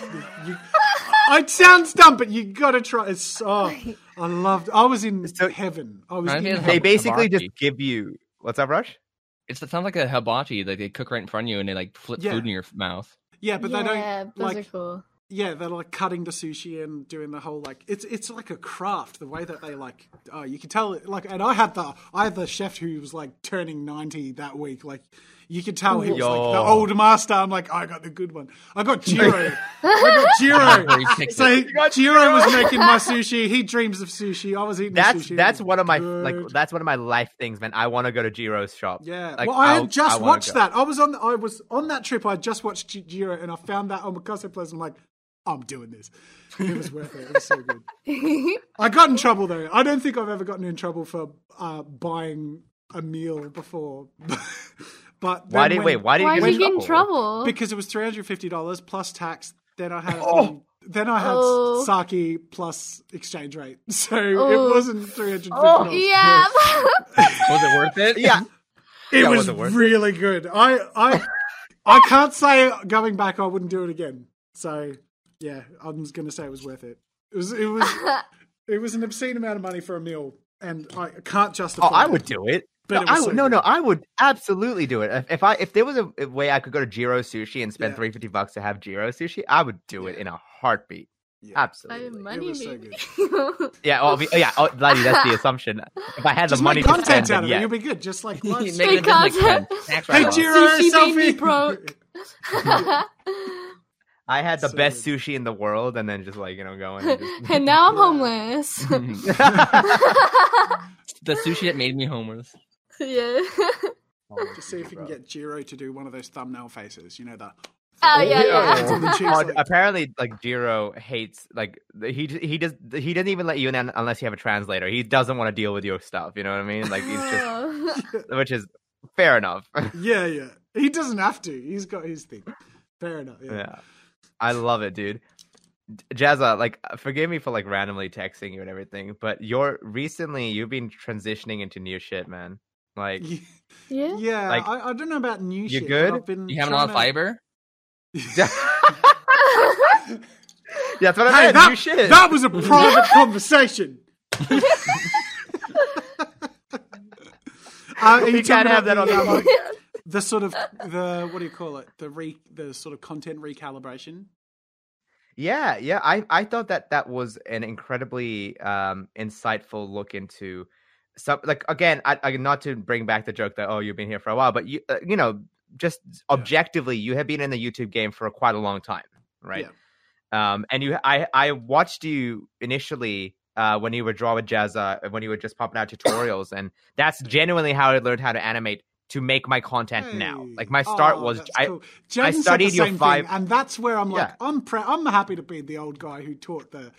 you. It sounds dumb, but you gotta try. It's oh, I loved. I was in So- heaven. I was. I In mean, They heaven. basically just give you what's up, Rush? It's, it sounds like a hibachi. Like they cook right in front of you and they like flip Yeah. food in your mouth. Yeah, but yeah, they don't those like. are cool. yeah, they're like cutting the sushi and doing the whole like it's it's like a craft. The way that they like, oh, you can tell it like. And I had the I had the chef who was like turning ninety that week. Like you could tell he was like the old master. I'm like, I got the good one. I got Jiro. I got Jiro. So it. he, got Jiro was making my sushi. He dreams of sushi. I was eating the That's sushi. That's one of my like that's one of my life things, man. I want to go to Jiro's shop. Yeah. Like, well, I I'll- just I watched go. that. I was on. I was on that trip. I just watched Jiro, and I found that on omakase place. I'm like, I'm doing this. It was worth it. It was so good. I got in trouble though. I don't think I've ever gotten in trouble for uh, buying a meal before. but Why did when- wait? Why did Why you did get you get in trouble? trouble? Because it was three hundred fifty dollars plus tax. Then I had Oh. then I had Oh. sake plus exchange rate, so Oh. it wasn't three hundred fifty dollars. Oh. yeah. Was it worth it? Yeah, It Yeah, was was it worth it? really good. I I I can't say going back I wouldn't do it again. So yeah, I'm just gonna say it was worth it. It was it was it was an obscene amount of money for a meal, and I can't oh, justify. Oh, I it. would do it. But no, it was I so would, no, no. I would absolutely do it. If, if I if there was a, a way I could go to Jiro Sushi and spend Yeah. three fifty bucks to have Jiro Sushi, I would do it Yeah. in a heartbeat. Yeah. I Absolutely. have money, was so maybe. Yeah, oh, be- yeah, oh, Laddie, that's the assumption. If I had Just the money make to content spend, out then of yeah. it. You'll be good. Just like live Make stream. it like content. Hey. Jiro, Sushi made me selfie. broke. I had the So best good. sushi in the world, and then just like you know going. And just... and now I'm homeless. the sushi that made me homeless. yeah. Oh, just see if you can get Jiro to do one of those thumbnail faces. You know that. Oh, yeah, yeah. On the Oh, apparently, like Jiro hates like he he does he doesn't even let you in unless you have a translator. He doesn't want to deal with your stuff. You know what I mean? Like he's just which is fair enough. yeah, yeah. He doesn't have to. He's got his thing. Fair enough. Yeah. yeah, I love it, dude. Jazza, like, forgive me for like randomly texting you and everything, but you're recently you've been transitioning into new shit, man. Like, yeah. Yeah, Like- I, I don't know about new You shit. good? I've been You having a lot of trying fiber? that's what I Hey, meant. that, new shit. that was a private conversation. Uh, We you can't have that on the, the um, the sort of the what do you call it? The re the sort of content recalibration. Yeah, yeah. I, I thought that that was an incredibly um, insightful look into some like again, I, I not to bring back the joke that oh you've been here for a while, but you uh, you know just objectively you have been in the YouTube game for quite a long time, right? Um, and you I I watched you initially uh, when you were draw with Jazza when you were just popping out tutorials, and that's genuinely how I learned how to animate to make my content now. Like my start Oh, was I cool. Said studied your five- thing, and that's where I'm like, Yeah. I'm pre- I'm happy to be the old guy who taught the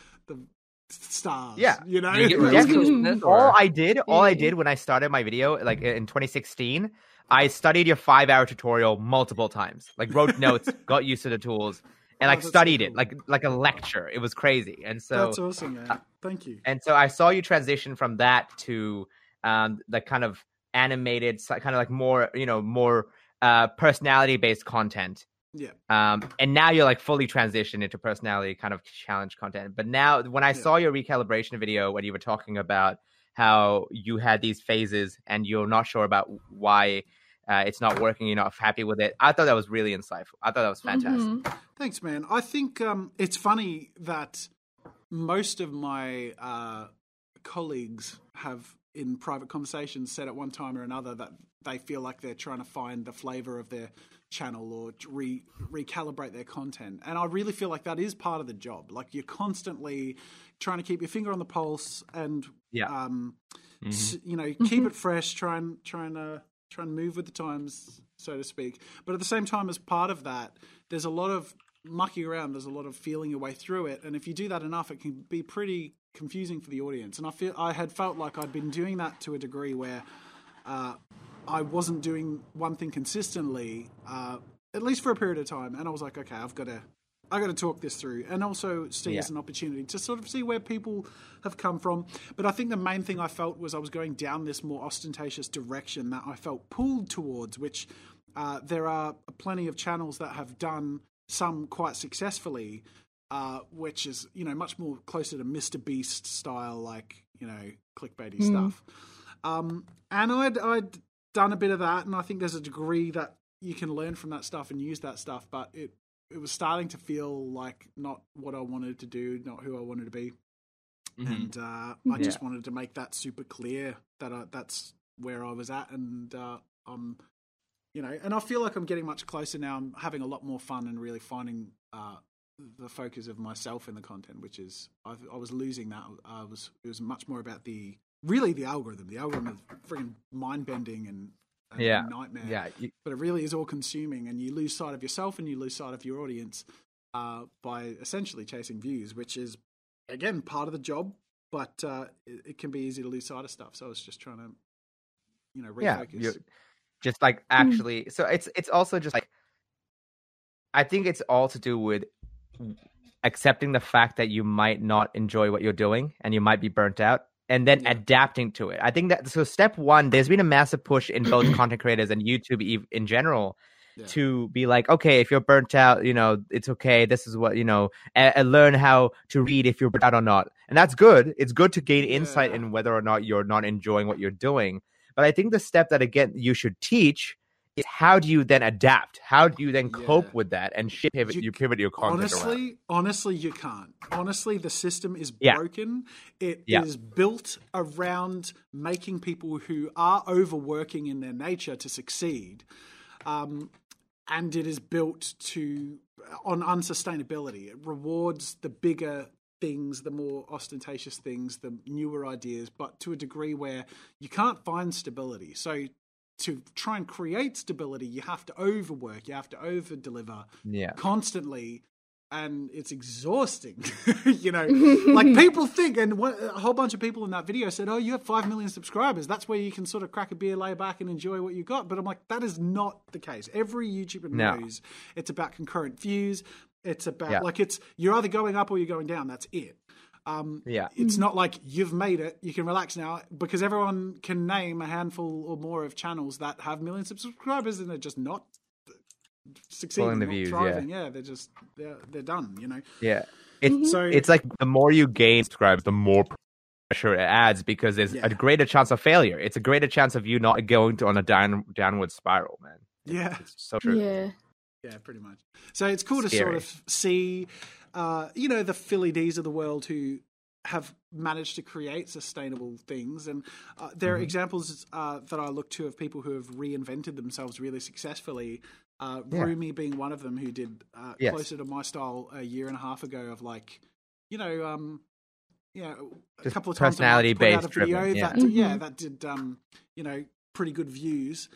stars. Yeah. you know. Do you get Yeah, roasted all I did, all I did when I started my video, like in 2016, I studied your five hour tutorial multiple times. Like wrote notes, got used to the tools, and Oh, like that's studied cool. it like like a lecture. It was crazy. And so that's awesome, man. Thank you. and so I saw you transition from that to um the kind of animated, kind of like more you know more uh personality based content. Yeah, Um, and now you're like fully transitioned into personality kind of challenge content. But now, when I Yeah. saw your recalibration video, when you were talking about how you had these phases and you're not sure about why uh, it's not working, you're not happy with it, I thought that was really insightful. I thought that was fantastic. Mhm. thanks, man. I think um, it's funny that most of my uh, colleagues have, in private conversations, said at one time or another that they feel like they're trying to find the flavor of their channel or re- recalibrate their content. And I really feel like that is part of the job. Like you're constantly trying to keep your finger on the pulse and Yeah. um, Mhm. s- you know keep it fresh try and try and uh, try and move with the times so to speak but at the same time as part of that there's a lot of mucking around there's a lot of feeling your way through it and if you do that enough it can be pretty confusing for the audience and i feel i had felt like i'd been doing that to a degree where uh, i wasn't doing one thing consistently uh, at least for a period of time and i was like okay i've got to I got to talk this through, and also see Yeah. as an opportunity to sort of see where people have come from. But I think the main thing I felt was I was going down this more ostentatious direction that I felt pulled towards, which uh, there are plenty of channels that have done some quite successfully, uh, which is you know much more closer to Mr. Beast style, like you know clickbaity stuff. Um, and I'd I'd done a bit of that, and I think there's a degree that you can learn from that stuff and use that stuff, but it it was starting to feel like not what I wanted to do, not who I wanted to be, Mhm. and uh, I just wanted to make that super clear that I, that's where I was at, and uh, I'm, you know, and I feel like I'm getting much closer now. I'm having a lot more fun and really finding uh, the focus of myself in the content, which is I, I was losing that. I was it was much more about the really the algorithm. The algorithm is freaking mind bending and, and Yeah. a nightmare Yeah, you, but it really is all consuming and you lose sight of yourself and you lose sight of your audience uh, by essentially chasing views which is again part of the job but uh, it, it can be easy to lose sight of stuff so i was just trying to you know yeah, refocus you just like actually. So it's it's also just like I think it's all to do with accepting the fact that you might not enjoy what you're doing and you might be burnt out and then Yeah. adapting to it. I think that so step 1 there's been a massive push in both content creators and YouTube in general Yeah. to be like okay if you're burnt out you know it's okay this is what you know and, and learn how to read if you're burnt out or not and that's good it's good to gain insight Yeah. in whether or not you're not enjoying what you're doing but i think the step that again you should teach is how do you then adapt how do you then cope Yeah. with that and shift pivot You- you, pivot your content around honestly honestly you can't honestly the system is Yeah. broken It is Yeah. built around making people who are overworking in their nature to succeed um, and it is built to on unsustainability it rewards the bigger things the more ostentatious things the newer ideas but to a degree where you can't find stability so to try and create stability you have to overwork you have to over deliver yeah. constantly and it's exhausting you know? Like people think and what, a whole bunch of people in that video said oh you have 5 million subscribers. That's where you can sort of crack a beer lay back and enjoy what you got. But i'm like that is not the case. Every youtuber No. knows it's about concurrent views. It's about Yeah. like it's you're either going up or you're going down. That's it um, yeah it's not like you've made it you can relax now because everyone can name a handful or more of channels that have millions of subscribers and they're just not succeeding Pulling the not views, yeah. thriving. yeah they're just they're, they're done you know yeah it's so it's like the more you gain subscribers, the more pressure it adds because there's Yeah. a greater chance of failure. It's a greater chance of you not going to, on a down downward spiral, man. Yeah. It's so true. Yeah. Yeah, pretty much. So it's cool to sort of see, uh, you know, the Philly D's of the world who have managed to create sustainable things. And uh, there Mm-hmm. are examples uh, that I look to of people who have reinvented themselves really successfully. Uh, Yeah. Rumi being one of them who did uh, Yes. closer to my style a year and a half ago of like, you know, um, you know, a Just couple of times a month put personality-based out a video driven, yeah. that did, yeah that did um, you know pretty good views.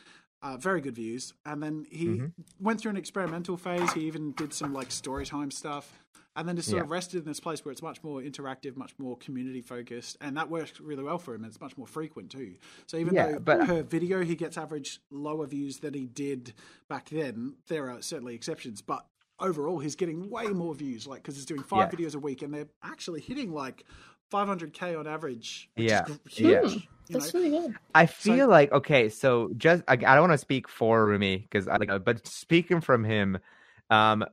Uh, very good views, and then he Mhm. went through an experimental phase. He even did some like story time stuff, and then just sort of rested in this place where it's much more interactive, much more community focused, and that works really well for him. It's much more frequent too. So even Yeah, though but- per video he gets average lower views than he did back then, there are certainly exceptions, but. Overall, he's getting way more views, like because he's doing five Yeah. videos a week, and they're actually hitting like 500k on average. which Yeah. is gr- Yeah. huge, Hmm. That's know? really good. I So- feel like okay, so just I, I don't want to speak for Rumi because I like, but speaking from him, um,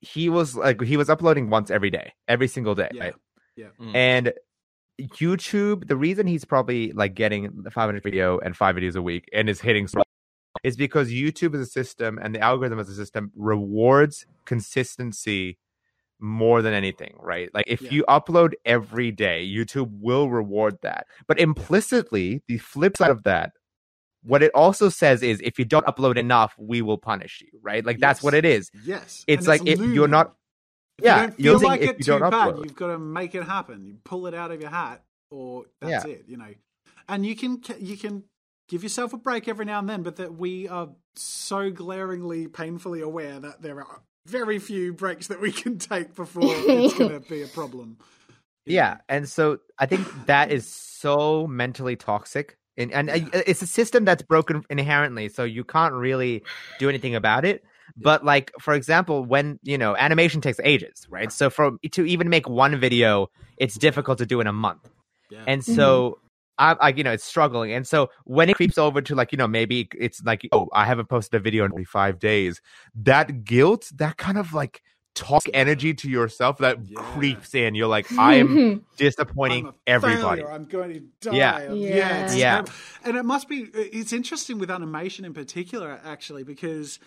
he was like he was uploading once every day, every single day, Yeah. right? Mm. And YouTube, the reason he's probably like getting 500 video and five videos a week and is hitting is because YouTube is a system and the algorithm as a system rewards consistency more than anything, right? Like if Yeah. you upload every day, YouTube will reward that. But implicitly, the flip side of that, what it also says is if you don't upload enough, we will punish you, right? Like that's what it is. Yes, It's and like if you're not If yeah, you don't you're feel like it you too don't bad, upload. you've got to make it happen. You pull it out of your hat, or that's Yeah. it. You know, and you can you can give yourself a break every now and then, but that we are so glaringly, painfully aware that there are very few breaks that we can take before it's going to be a problem. you Yeah, and so I think that is so mentally toxic, and and uh, it's a system that's broken inherently, so you can't really do anything about it. But like, for example, when you know animation takes ages, right? So for to even make one video, it's difficult to do in a month, yeah. and so. I, I, you know, it's struggling, and so when it creeps over to like, you know, maybe it's like, oh, I haven't posted a video in 45 days. That guilt, that kind of like toxic energy to yourself, that Yeah. creeps in. You're like, I am disappointing I'm a everybody. failure. I'm going to die. Yeah. yeah, Yeah. Yeah. And it must be. It's interesting with animation in particular, actually, because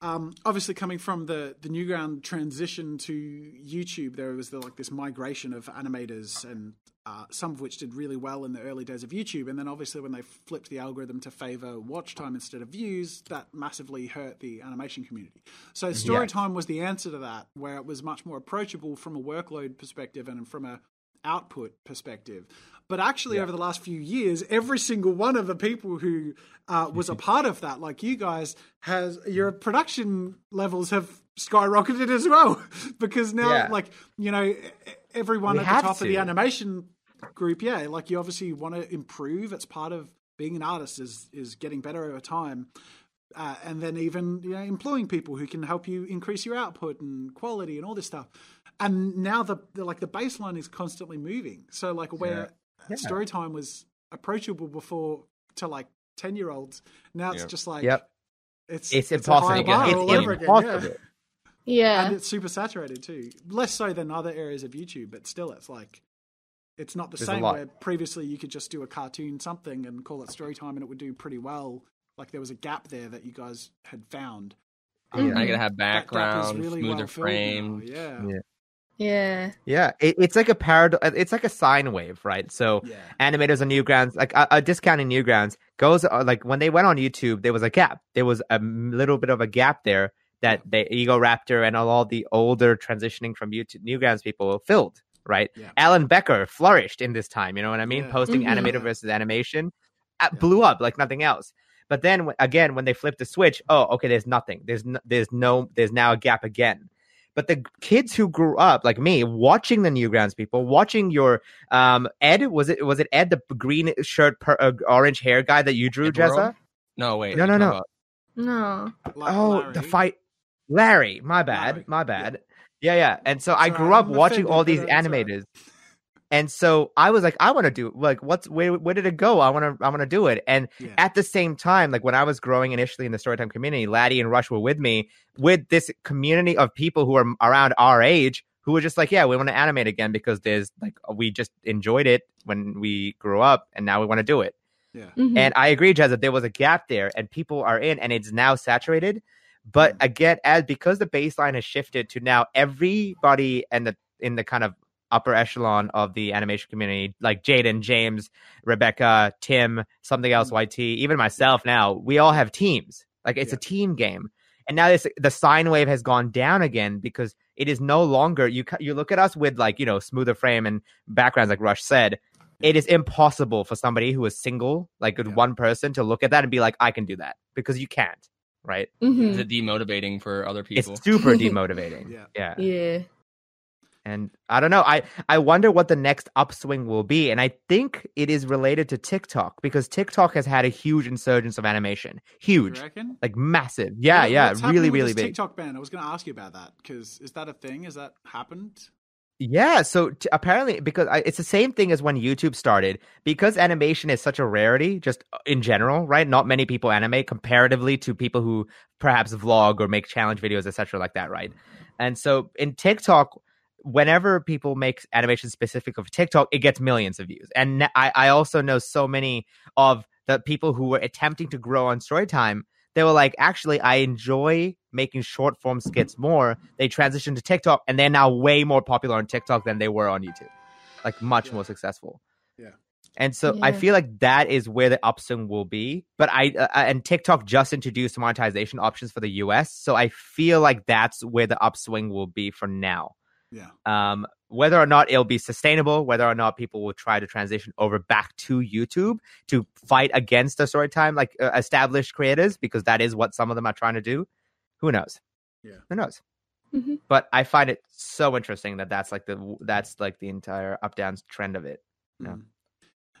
um, obviously coming from the the Newground transition to YouTube, there was the, like this migration of animators, and uh, some of which did really well in the early days of YouTube, and then obviously when they flipped the algorithm to favor watch time instead of views, that massively hurt the animation community. So story time was the answer to that, where it was much more approachable from a workload perspective and from a output perspective. But actually, over the last few years, every single one of the people who uh, was a part of that, like you guys, has your production levels have skyrocketed as well because now, Yeah. like you know, everyone We at the top of the animation group, yeah, like you obviously want to improve. It's part of being an artist is is getting better over time. Uh, and then even you know employing people who can help you increase your output and quality and all this stuff. And now the, the like the baseline is constantly moving. So like where story time was approachable before to like ten year olds, now it's Yep. just like Yep. it's It's a high impossible. It's all over again, impossible. yeah. Yeah. And it's super saturated too. Less so than other areas of YouTube, but still, it's like it's not the There's same. lot. Where previously you could just do a cartoon something and call it story time, and it would do pretty well. Like there was a gap there that you guys had found. Um, I gotta have that background, really smoother well filled frame. Yeah. Yeah. yeah. Yeah, it, it's like a parad. It's like a sine wave, right? So Yeah. animators on Newgrounds, like a, a discounting Newgrounds, goes uh, like when they went on YouTube, there was a gap. There was a little bit of a gap there that the Egoraptor and all the older transitioning from YouTube Newgrounds people filled. Right, Yeah. Alan Becker flourished in this time. You know what I mean? Yeah. Posting Mhm. animator Yeah. versus animation, uh, Yeah. blew up like nothing else. But then again, when they flipped the switch, oh, okay, there's nothing. There's no, there's no there's now a gap again. But the kids who grew up like me, watching the Newgrounds people, watching your um Ed was it was it Ed the green shirt per, uh, orange hair guy that you drew, Ed Jessa? No, wait. No, no, you're no. No. Oh, Larry. the fight, Larry. My bad, Larry, my bad. Yeah, yeah. And so I Sorry, grew up I'm watching all these that's all right. animators. And so I was like, I want to do like what's where where did it go? I want to I want to do it. And Yeah. at the same time, like when I was growing initially in the Storytime community, Laddie and Rush were with me with this community of people who are around our age who were just like, yeah, we want to animate again because there's like we just enjoyed it when we grew up, and now we want to do it. Yeah. Mhm. And I agree, Jez, that there was a gap there, and people are in, and it's now saturated. But mm. again, as because the baseline has shifted to now everybody and the in the kind of upper echelon of the animation community, like Jaiden, James, Rebecca, Tim, something else, mm. YT, even myself. Now we all have teams. Like it's Yeah. a team game, and now this the sine wave has gone down again because it is no longer you. You look at us with like you know smoother frame and backgrounds, like Rush said. It is impossible for somebody who is single, like with Yeah. one person, to look at that and be like, "I can do that," because you can't, right? Mhm. Is it demotivating for other people? It's super demotivating. Yeah. yeah. Yeah. And I don't know. I I wonder what the next upswing will be, and I think it is related to TikTok because TikTok has had a huge insurgence of animation, huge, reckon? like massive. Yeah, What- yeah, really, really big. TikTok ban. I was going to ask you about that because is that a thing? Has that happened? Yeah, so t- apparently, because I, it's the same thing as when YouTube started, because animation is such a rarity, just uh, in general, right? Not many people animate comparatively to people who perhaps vlog or make challenge videos, etc., like that, right? And so in TikTok, whenever people make animation specific of TikTok, it gets millions of views. And I also know so many of the people who were attempting to grow on Storytime. They were like, actually, I enjoy making short form skits more. They transitioned to TikTok, and they're now way more popular on TikTok than they were on YouTube, like much Yeah. more successful. Yeah. And so I feel like that is where the upswing will be. But I uh, and TikTok just introduced monetization options for the US, so I feel like that's where the upswing will be for now. Yeah. Um, whether or not it'll be sustainable, whether or not people will try to transition over back to YouTube to fight against the story time, like uh, established creators, because that is what some of them are trying to do. Who knows? Yeah. Who knows? Mhm. But I find it so interesting that that's like the that's like the entire up down trend of it. Yeah. Mm.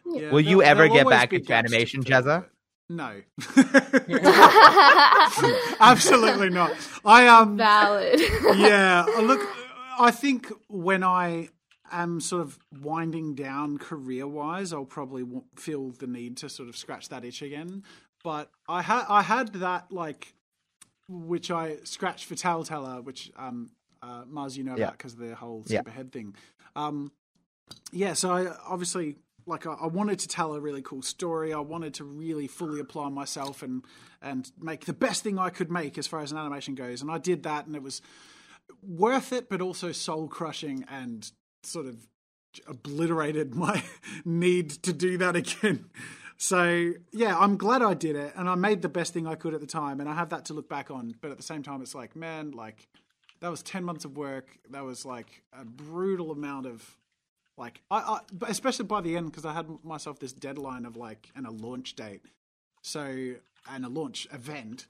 Yeah. Will you ever get back into to animation, fill, Jezza? No. Absolutely not. I um Valid. yeah, uh, look, I think when I am sort of winding down career wise, I'll probably feel the need to sort of scratch that itch again. But I had I had that like, which I scratched for Tellteller, which um uh, Maz you know Yeah. about because of the whole Yeah. superhead thing. Um, yeah, so I obviously like I, I wanted to tell a really cool story. I wanted to really fully apply myself and and make the best thing I could make as far as an animation goes, and I did that, and it was worth it, but also soul crushing and sort of obliterated my need to do that again. So yeah, I'm glad I did it, and I made the best thing I could at the time, and I have that to look back on. But at the same time, it's like, man, like that was ten months of work. That was like a brutal amount of like I, I especially by the end because I had myself this deadline of like and a launch date. So and a launch event,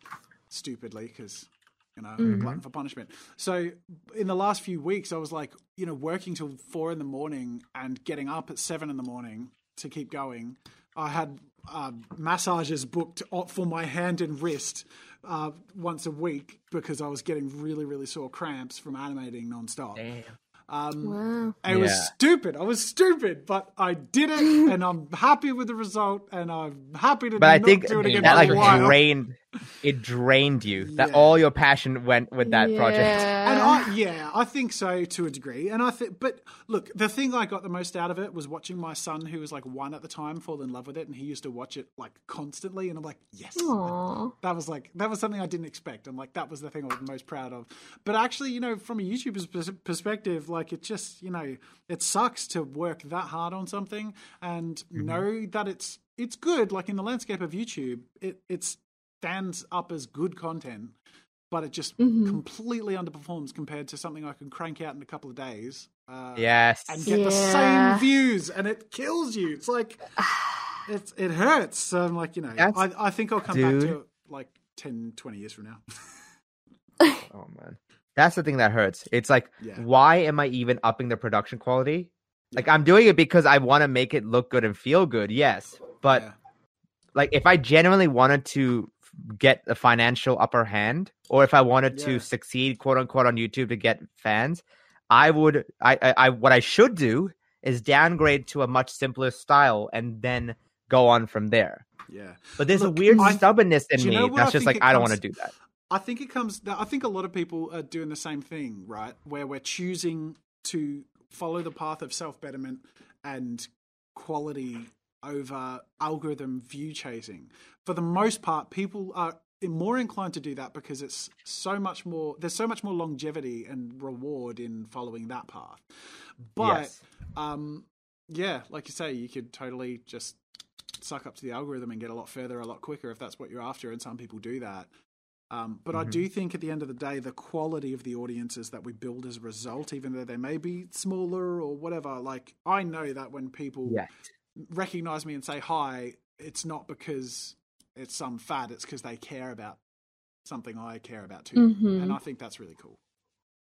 stupidly because you know I'm a glutton for punishment. So in the last few weeks, I was like you know working till four in the morning and getting up at seven in the morning to keep going. I had uh, massages booked for my hand and wrist uh, once a week because I was getting really, really sore cramps from animating nonstop. Damn. Um, wow. it was stupid. I was stupid, but I did it, and I'm happy with the result, and I'm happy to But I think do it again that like while. drained it drained you. That all your passion went with that project. And Yeah. I, yeah, I think so to a degree. And I think, but look, the thing I got the most out of it was watching my son, who was like one at the time, fall in love with it, and he used to watch it like constantly. And I'm like, yes, Aw. that was like that was something I didn't expect. I'm like, that was the thing I was most proud of. But actually, you know, from a YouTuber's perspective, like it just, you know, it sucks to work that hard on something and mm-hmm. know that it's it's good. Like in the landscape of YouTube, it it stands up as good content, but it just Mhm. completely underperforms compared to something I can crank out in a couple of days. Uh, Yes. and get the same views, and it kills you. It's like it's it hurts. So I'm like, you know, That's- I, I think I'll come back to it like 10, 20 years from now. Oh man. That's the thing that hurts. It's like Yeah. why am I even upping the production quality? Like I'm doing it because I want to make it look good and feel good. Yes. But Yeah. like if I genuinely wanted to get a financial upper hand or if I wanted Yeah. to succeed quote unquote on YouTube to get fans, I would I, I I what I should do is downgrade to a much simpler style and then go on from there. yeah. But there's Look, a weird I- stubbornness in me that's I just like I don't want to do that. I think it comes. I think a lot of people are doing the same thing, right? Where we're choosing to follow the path of self betterment and quality over algorithm view chasing. For the most part, people are more inclined to do that because it's so much more there's so much more longevity and reward in following that path. But Yes. um yeah, like you say, you could totally just suck up to the algorithm and get a lot further a lot quicker if that's what you're after and some people do that. Um, but I Mm-hmm. do think at the end of the day, the quality of the audiences that we build as a result, even though they may be smaller or whatever, like I know that when people Yes. Recognize me and say hi, it's not because it's some fad, it's because they care about something I care about too. Mhm. And I think that's really cool.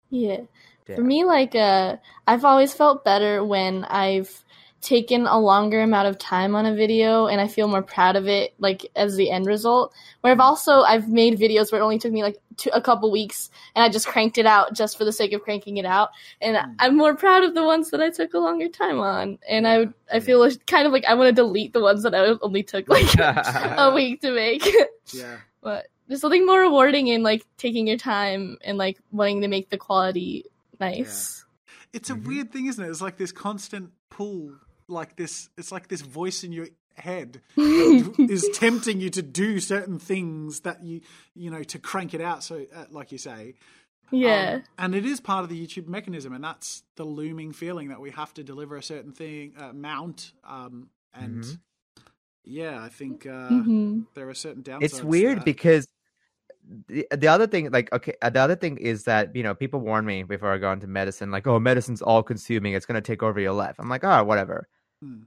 Yeah. Yeah. For me, like, uh, I've always felt better when I've taken a longer amount of time on a video and I feel more proud of it, like, as the end result. Where I've also, I've made videos where it only took me, like, two, a couple weeks and I just cranked it out just for the sake of cranking it out. And Mm. I'm more proud of the ones that I took a longer time on. And I, I feel like- kind of like I want to delete the ones that I only took, like, a week to make. Yeah. but there's something more rewarding in like taking your time and like wanting to make the quality nice. It's a Mhm. weird thing, isn't it? It's like this constant pull, like this. It's like this voice in your head is tempting you to do certain things that you, you know, to crank it out. So, uh, like you say, Yeah. Um, and it is part of the YouTube mechanism, and that's the looming feeling that we have to deliver a certain thing, uh, mount. Um, and Mhm. yeah, I think uh, hmm there are certain downsides. it's weird that. because the, the other thing like okay uh, the other thing is that you know people warn me before i go into medicine like oh medicine's all consuming it's going to take over your life i'm like oh whatever.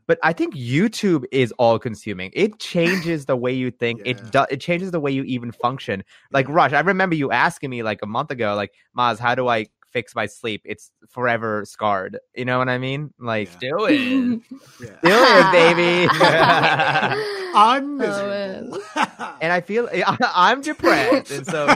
But i think youtube is all consuming. It changes the way you think. Yeah. it does it changes the way you even function. Like rush i remember you asking me like a month ago like maz how do i fix my sleep? It's forever scarred. You know what i mean? Like Yeah. Do it. Yeah. do it baby. I'm Oh, miserable. and I feel I'm depressed, and so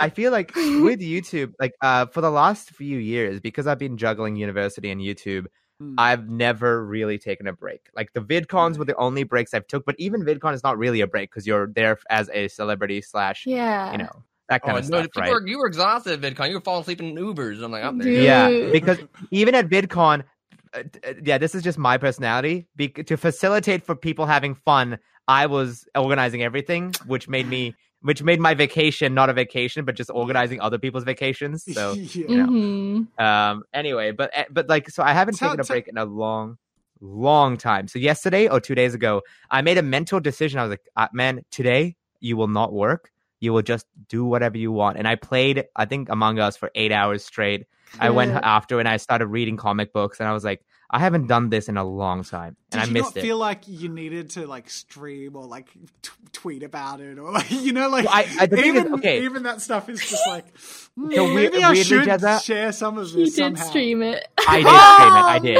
I feel like with YouTube, like uh, for the last few years, because I've been juggling university and YouTube, Hmm. I've never really taken a break. Like the VidCons were the only breaks I've took, but even VidCon is not really a break because you're there as a celebrity slash, yeah. you know, that kind Oh, of no, stuff, right? were, you were exhausted at VidCon. You were falling asleep in Ubers. I'm like, I'm there. Dude. Yeah, because even at VidCon, uh, d- uh, yeah, this is just my personality. Be- to facilitate for people having fun, I was organizing everything, which made me, which made my vacation not a vacation, but just organizing other people's vacations. So, yeah. you know. Mhm. um, anyway, but eh, but like, so I haven't Tell- taken a tell- break in a long, long time. So yesterday or two days ago, I made a mental decision. I was like, uh, man, today you will not work. You will just do whatever you want. And I played, I think, Among Us for eight hours straight. I went after and I started reading comic books, and I was like, I haven't done this in a long time, and Did I missed it. feel like you needed to like stream or like t- tweet about it or like you know like Well, I- I- the thing is, even okay. even that stuff is just like mm, So we- maybe I should Jezza- share some of this. You this did stream it. I did Oh, stream it. I did.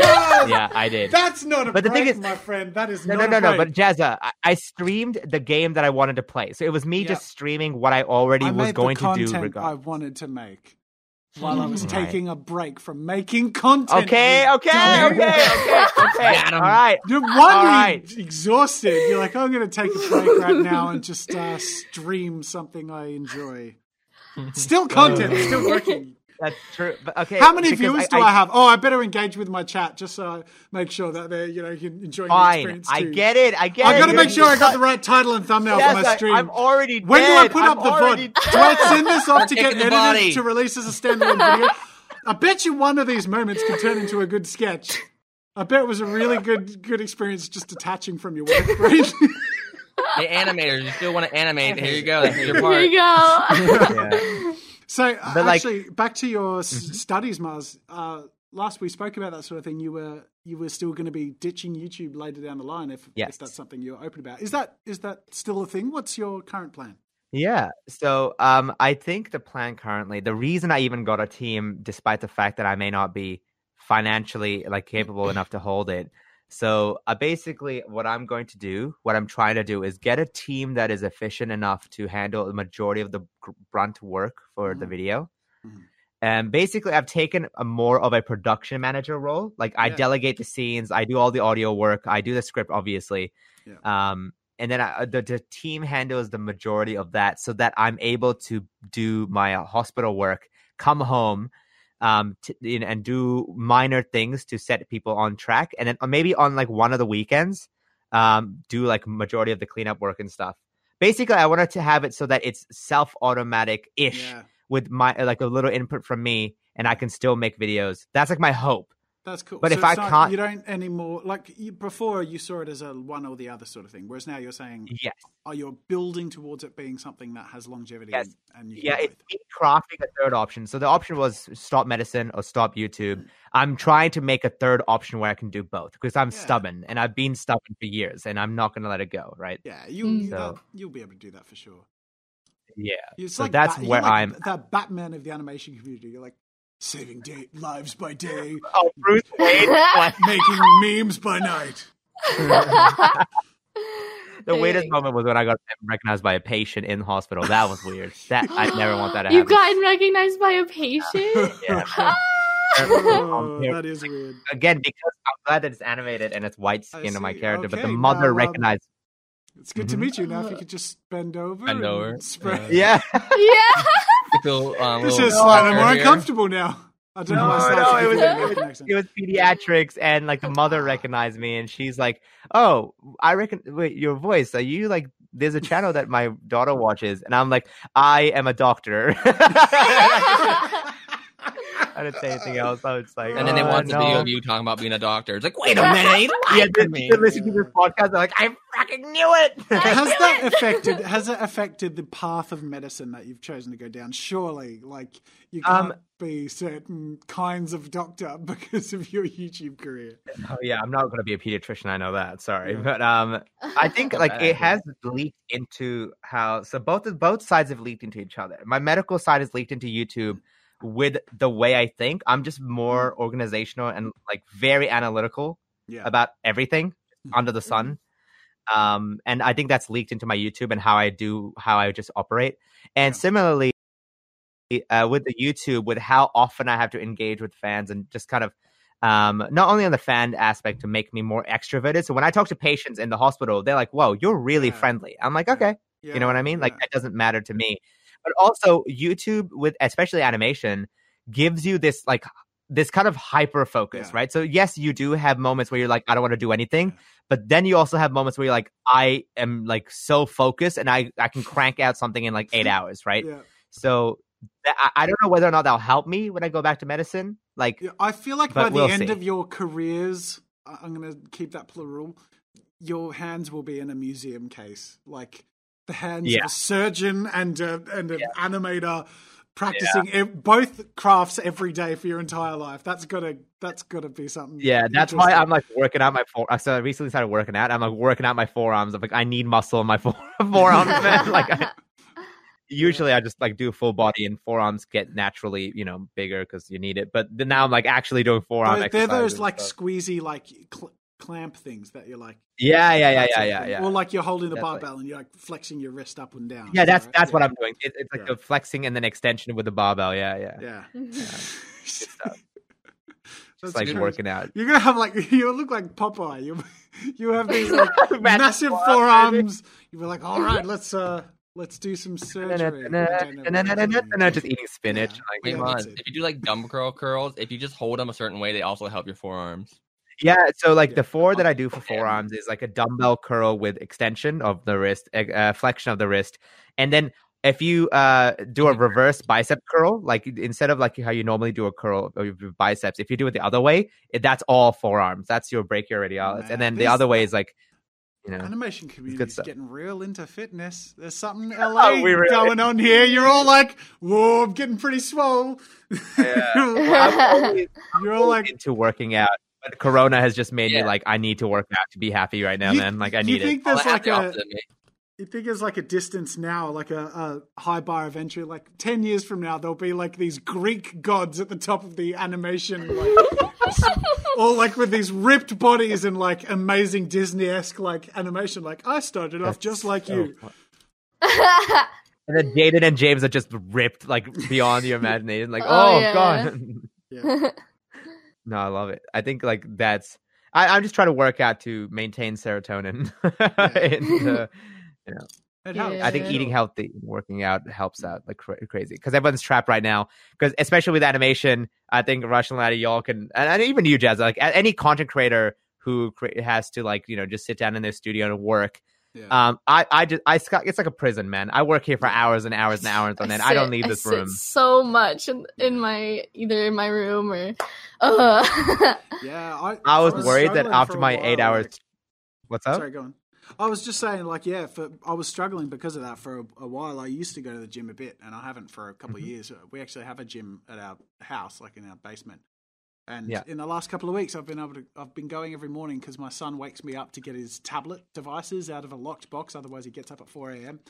no! Yeah, I did. That's not a But the thing is- my friend. That is No, not no, a no, no. break. But Jazza, I, I streamed the game that I wanted to play, so it was me Yeah. just streaming what I already I was made going the to do. content I wanted to make while I was Right. taking a break from making content. Okay, okay, okay, okay, okay. Got 'em. All right. You're one, right. exhausted. You're like, I'm going to take a break right now and just uh, stream something I enjoy. Still content, still working. That's true. But okay. How many because viewers do I, have? Oh, I better engage with my chat just so I make sure that they're, you know, enjoying the Fine. experience I get it. I get it. I got to You're- make sure I got the right title and thumbnail Yes, for my stream. I'm already when do I put I'm up the already VOD? Do I send this off to get edited body. to release as a standalone video? I bet you one of these moments could turn into a good sketch. I bet it was a really good good experience just detaching from your work brain. Hey, animators, you still want to animate? Here you go. That's your Here you go. Yeah. So uh, But, like- actually, back to your s studies, Maz. Uh, last we spoke about that sort of thing. You were you were still going to be ditching YouTube later down the line if, Yes. if that's something you're open about. Is that is that still a thing? What's your current plan? Yeah. So um I think the plan currently, the reason I even got a team despite the fact that I may not be financially like capable enough to hold it. So uh, basically what I'm going to do, what I'm trying to do is get a team that is efficient enough to handle the majority of the brunt work for the Mhm. video. Mhm. And basically I've taken a more of a production manager role. Like I Yeah. delegate the scenes, I do all the audio work, I do the script obviously. Yeah. Um and then I, the, the team handles the majority of that so that i'm able to do my hospital work come home um t- you know, and do minor things to set people on track and then uh, maybe on like one of the weekends um do like majority of the cleanup work and stuff. Basically i wanted to have it so that it's self automatic ish Yeah, with my like a little input from me and i can still make videos. That's like my hope that's cool. But So if I it's not- can't- you don't anymore. Like you, before, you saw it as a one or the other sort of thing. Whereas now you're saying, yes oh, you're building towards it being something that has longevity. Yes. And, and you yeah it's me crafting a third option so the option was stop medicine or stop youtube i'm trying to make a third option where i can do both because i'm Yeah. stubborn and i've been stubborn for years and i'm not going to let it go right Yeah, you, Mm. you So- that, you'll be able to do that for sure. yeah It's So like that's Bat- you're where like I'm- the Batman of the animation community. You're like saving day, lives by day, oh bruce wayne making memes by night. the weirdest moment was when i got recognized by a patient in the hospital that was weird that i never want that to You've gotten recognized by a patient. Yeah. Oh, that is weird. again because i'm glad that it's animated and it's white skin of my see. character but the mother now, um, recognized It's good to Mhm. meet you. Now, if you could just bend over, Bend and over, spread. yeah yeah. You feel um, This is slightly awkward more here. uncomfortable now. I don't know No, why I no, it was- it was- it was pediatrics and like the mother recognized me and she's like oh i reckon wait your voice are you like there's a channel that my daughter watches and i'm like i am a doctor i didn't say anything else i was like And then they "Oh, watch the no." video of you talking about being a doctor. It's like, wait a minute, yeah lied they, to me. they listen to this podcast they're like i fucking knew it has that affected has it affected the path of medicine that you've chosen to go down surely like you Um, can't be certain kinds of doctor because of your youtube career Oh yeah, I'm not going to be a pediatrician. I know that. Sorry, Yeah. but um, I think like it has leaked into how so both both sides have leaked into each other. My medical side has leaked into YouTube with the way I think. I'm just more organizational and like very analytical yeah about everything under the sun. Um, and I think that's leaked into my YouTube and how I do how I just operate. And Yeah. similarly, uh, with the YouTube, with how often I have to engage with fans and just kind of um, not only on the fan aspect to make me more extroverted. So when I talk to patients in the hospital, they're like, "Whoa, you're really Yeah. friendly." I'm like, "Okay." Yeah, You know what I mean? Like that doesn't matter to me. But also YouTube with especially animation gives you this like this kind of hyper focus, Yeah. right? So yes, you do have moments where you're like, I don't want to do anything, Yeah. but then you also have moments where you're like, I am like so focused and I I can crank out something in like eight hours, right? yeah. So that, I, I don't know whether or not that'll help me when I go back to medicine. Like, Yeah, I feel like by the we'll end see. of your careers, I'm going to keep that plural. Your hands will be in a museum case, like the hands Yeah. of a surgeon and a, and an animator practicing ev- both crafts every day for your entire life. That's gotta that's gotta be something. yeah, that's why. I'm like working out my fore. So I recently started working out. I'm like working out my forearms. I'm like, I need muscle in my fore- forearms, man. Like, I, usually I just like do full body and forearms get naturally, you know, bigger because you need it. But then now I'm like actually doing forearm Those- they're those like stuff. squeezy like cl- clamp things that you're like. yeah, yeah, yeah, yeah, yeah, yeah. Or like you're holding the That's like- barbell and you're like flexing your wrist up and down. yeah, that's right? that's what I'm doing. It, it's like Yeah. the flexing and then extension with the barbell. Yeah, yeah. Yeah. stuff. That's Just like good. working out. You're gonna have like you look like Popeye. You you have these like Massive massive forearms, forearms. You were like, all right, let's uh let's do some surgery. I don't know what to do. just eating spinach. Yeah. Like, Wait, Yeah, Mon, that's it. if you do like dumbbell curl curls, if you just hold them a certain way, they also help your forearms. Yeah, so like Yeah. the four that I do for Yeah. forearms is like a dumbbell curl with extension of the wrist, uh, flexion of the wrist, and then if you uh do a reverse bicep curl, like instead of like how you normally do a curl of your biceps, if you do it the other way, it, that's all forearms. That's your break brachioradialis, Man, and then the other way is like, you know, Animation community is getting real into fitness. There's something LA we really- going on here. You're all like, whoa, I'm getting pretty swole. I'm You're all like, into working out. But Corona has just made me like I need to work out to be happy right now, You- man. Like I you need it. think Well, there's they have like a opposite of me. you think there's like a distance now, like a, a high bar of entry. Like ten years from now, there'll be like these Greek gods at the top of the animation, like, all like with these ripped bodies and like amazing Disney esque like animation. Like I started off just like so you. And then Jaiden and James are just ripped like beyond your imagination. Like, Oh, oh, yeah. god. Yeah. no, I love it. I think like that's. I, I'm just trying to work out to maintain serotonin. Yeah. in the, you know, It helps. I think eating healthy, working out helps out like cra- crazy because everyone's trapped right now. Because especially with animation, I think Russian Laddie, y'all can, and, and even you, Jazz, like any content creator who cre- has to like you know just sit down in their studio and work. Yeah. Um, I I just I sc- it's like a prison, man. I work here for hours and hours and hours on end. I don't sit- leave this sit room. so much in, in my either in my room or. Uh. yeah, I, I was worried that after my while, eight hours, like- what's up? Sorry, go on. I was just saying, like, yeah, for I was struggling because of that for a, a while. I used to go to the gym a bit, and I haven't for a couple Mm-hmm. of years. We actually have a gym at our house, like in our basement. And Yeah. in the last couple of weeks, I've been able to. I've been going every morning because my son wakes me up to get his tablet devices out of a locked box. Otherwise, he gets up at four a.m.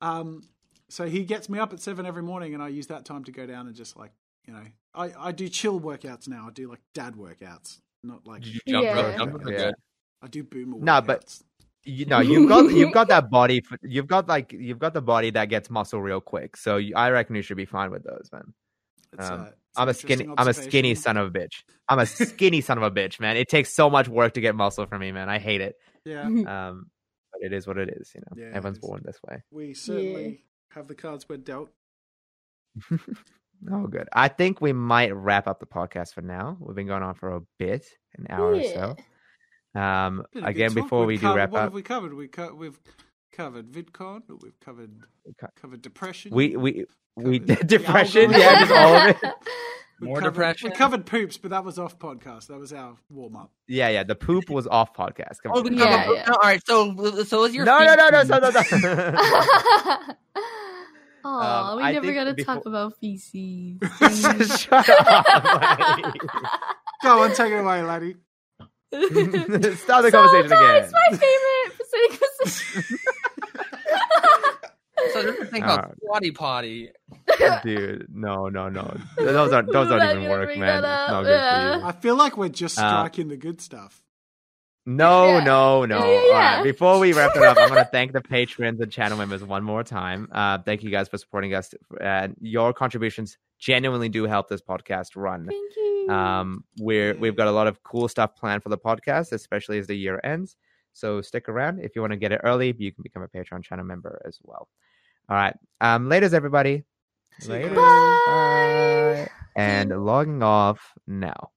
Um, so he gets me up at seven every morning, and I use that time to go down and just like you know, I I do chill workouts now. I do like dad workouts, not like Did you jump Yeah. rope? Jump rope Yeah. I do boomer. No, but- you know you've got you've got that body for, you've got like you've got the body that gets muscle real quick so you, i reckon you should be fine with those man It's, um, uh, I'm a skinny i'm a skinny son of a bitch. I'm a skinny son of a bitch man. It takes so much work to get muscle for me man. I hate it. Yeah, um but it is what it is you know. Yeah, everyone's born this way. we certainly have the cards we're dealt. oh good. I think we might wrap up the podcast for now. We've been going on for a bit an hour or so. Um Been a good again before we We've do covered- wrap what up have we covered? We co- we've covered VidCon. We've covered co- covered depression. we we we Covered depression algorithm. yeah just all of it We More covered, depression? We covered poops, but that was off podcast. That was our warm up. yeah yeah the poop was off podcast Come Oh, on. Yeah, yeah. no, all right. So, so is your no, no, no, no, no, no, no. Oh, Um, we I never think got to before- talk about feces. Shut up. Go on, take it away, laddie. Start the so conversation bad, again. It's my favorite sitting position. So there's a thing called right. squatty potty. Dude, no, no, no. Those aren't those I'm don't even work, man. that It's not up, good yeah. I feel like we're just Uh, striking the good stuff. No, Yeah. no, no. Yeah, yeah, right. Before we wrap it up, I'm going to thank the patrons and channel members one more time. Uh, thank you guys for supporting us. And your contributions genuinely do help this podcast run. Thank you. Um, we're we've got a lot of cool stuff planned for the podcast, especially as the year ends. So stick around if you want to get it early. You can become a Patreon channel member as well. All right. Um, laters, everybody. Later. Bye. Bye. And logging off now.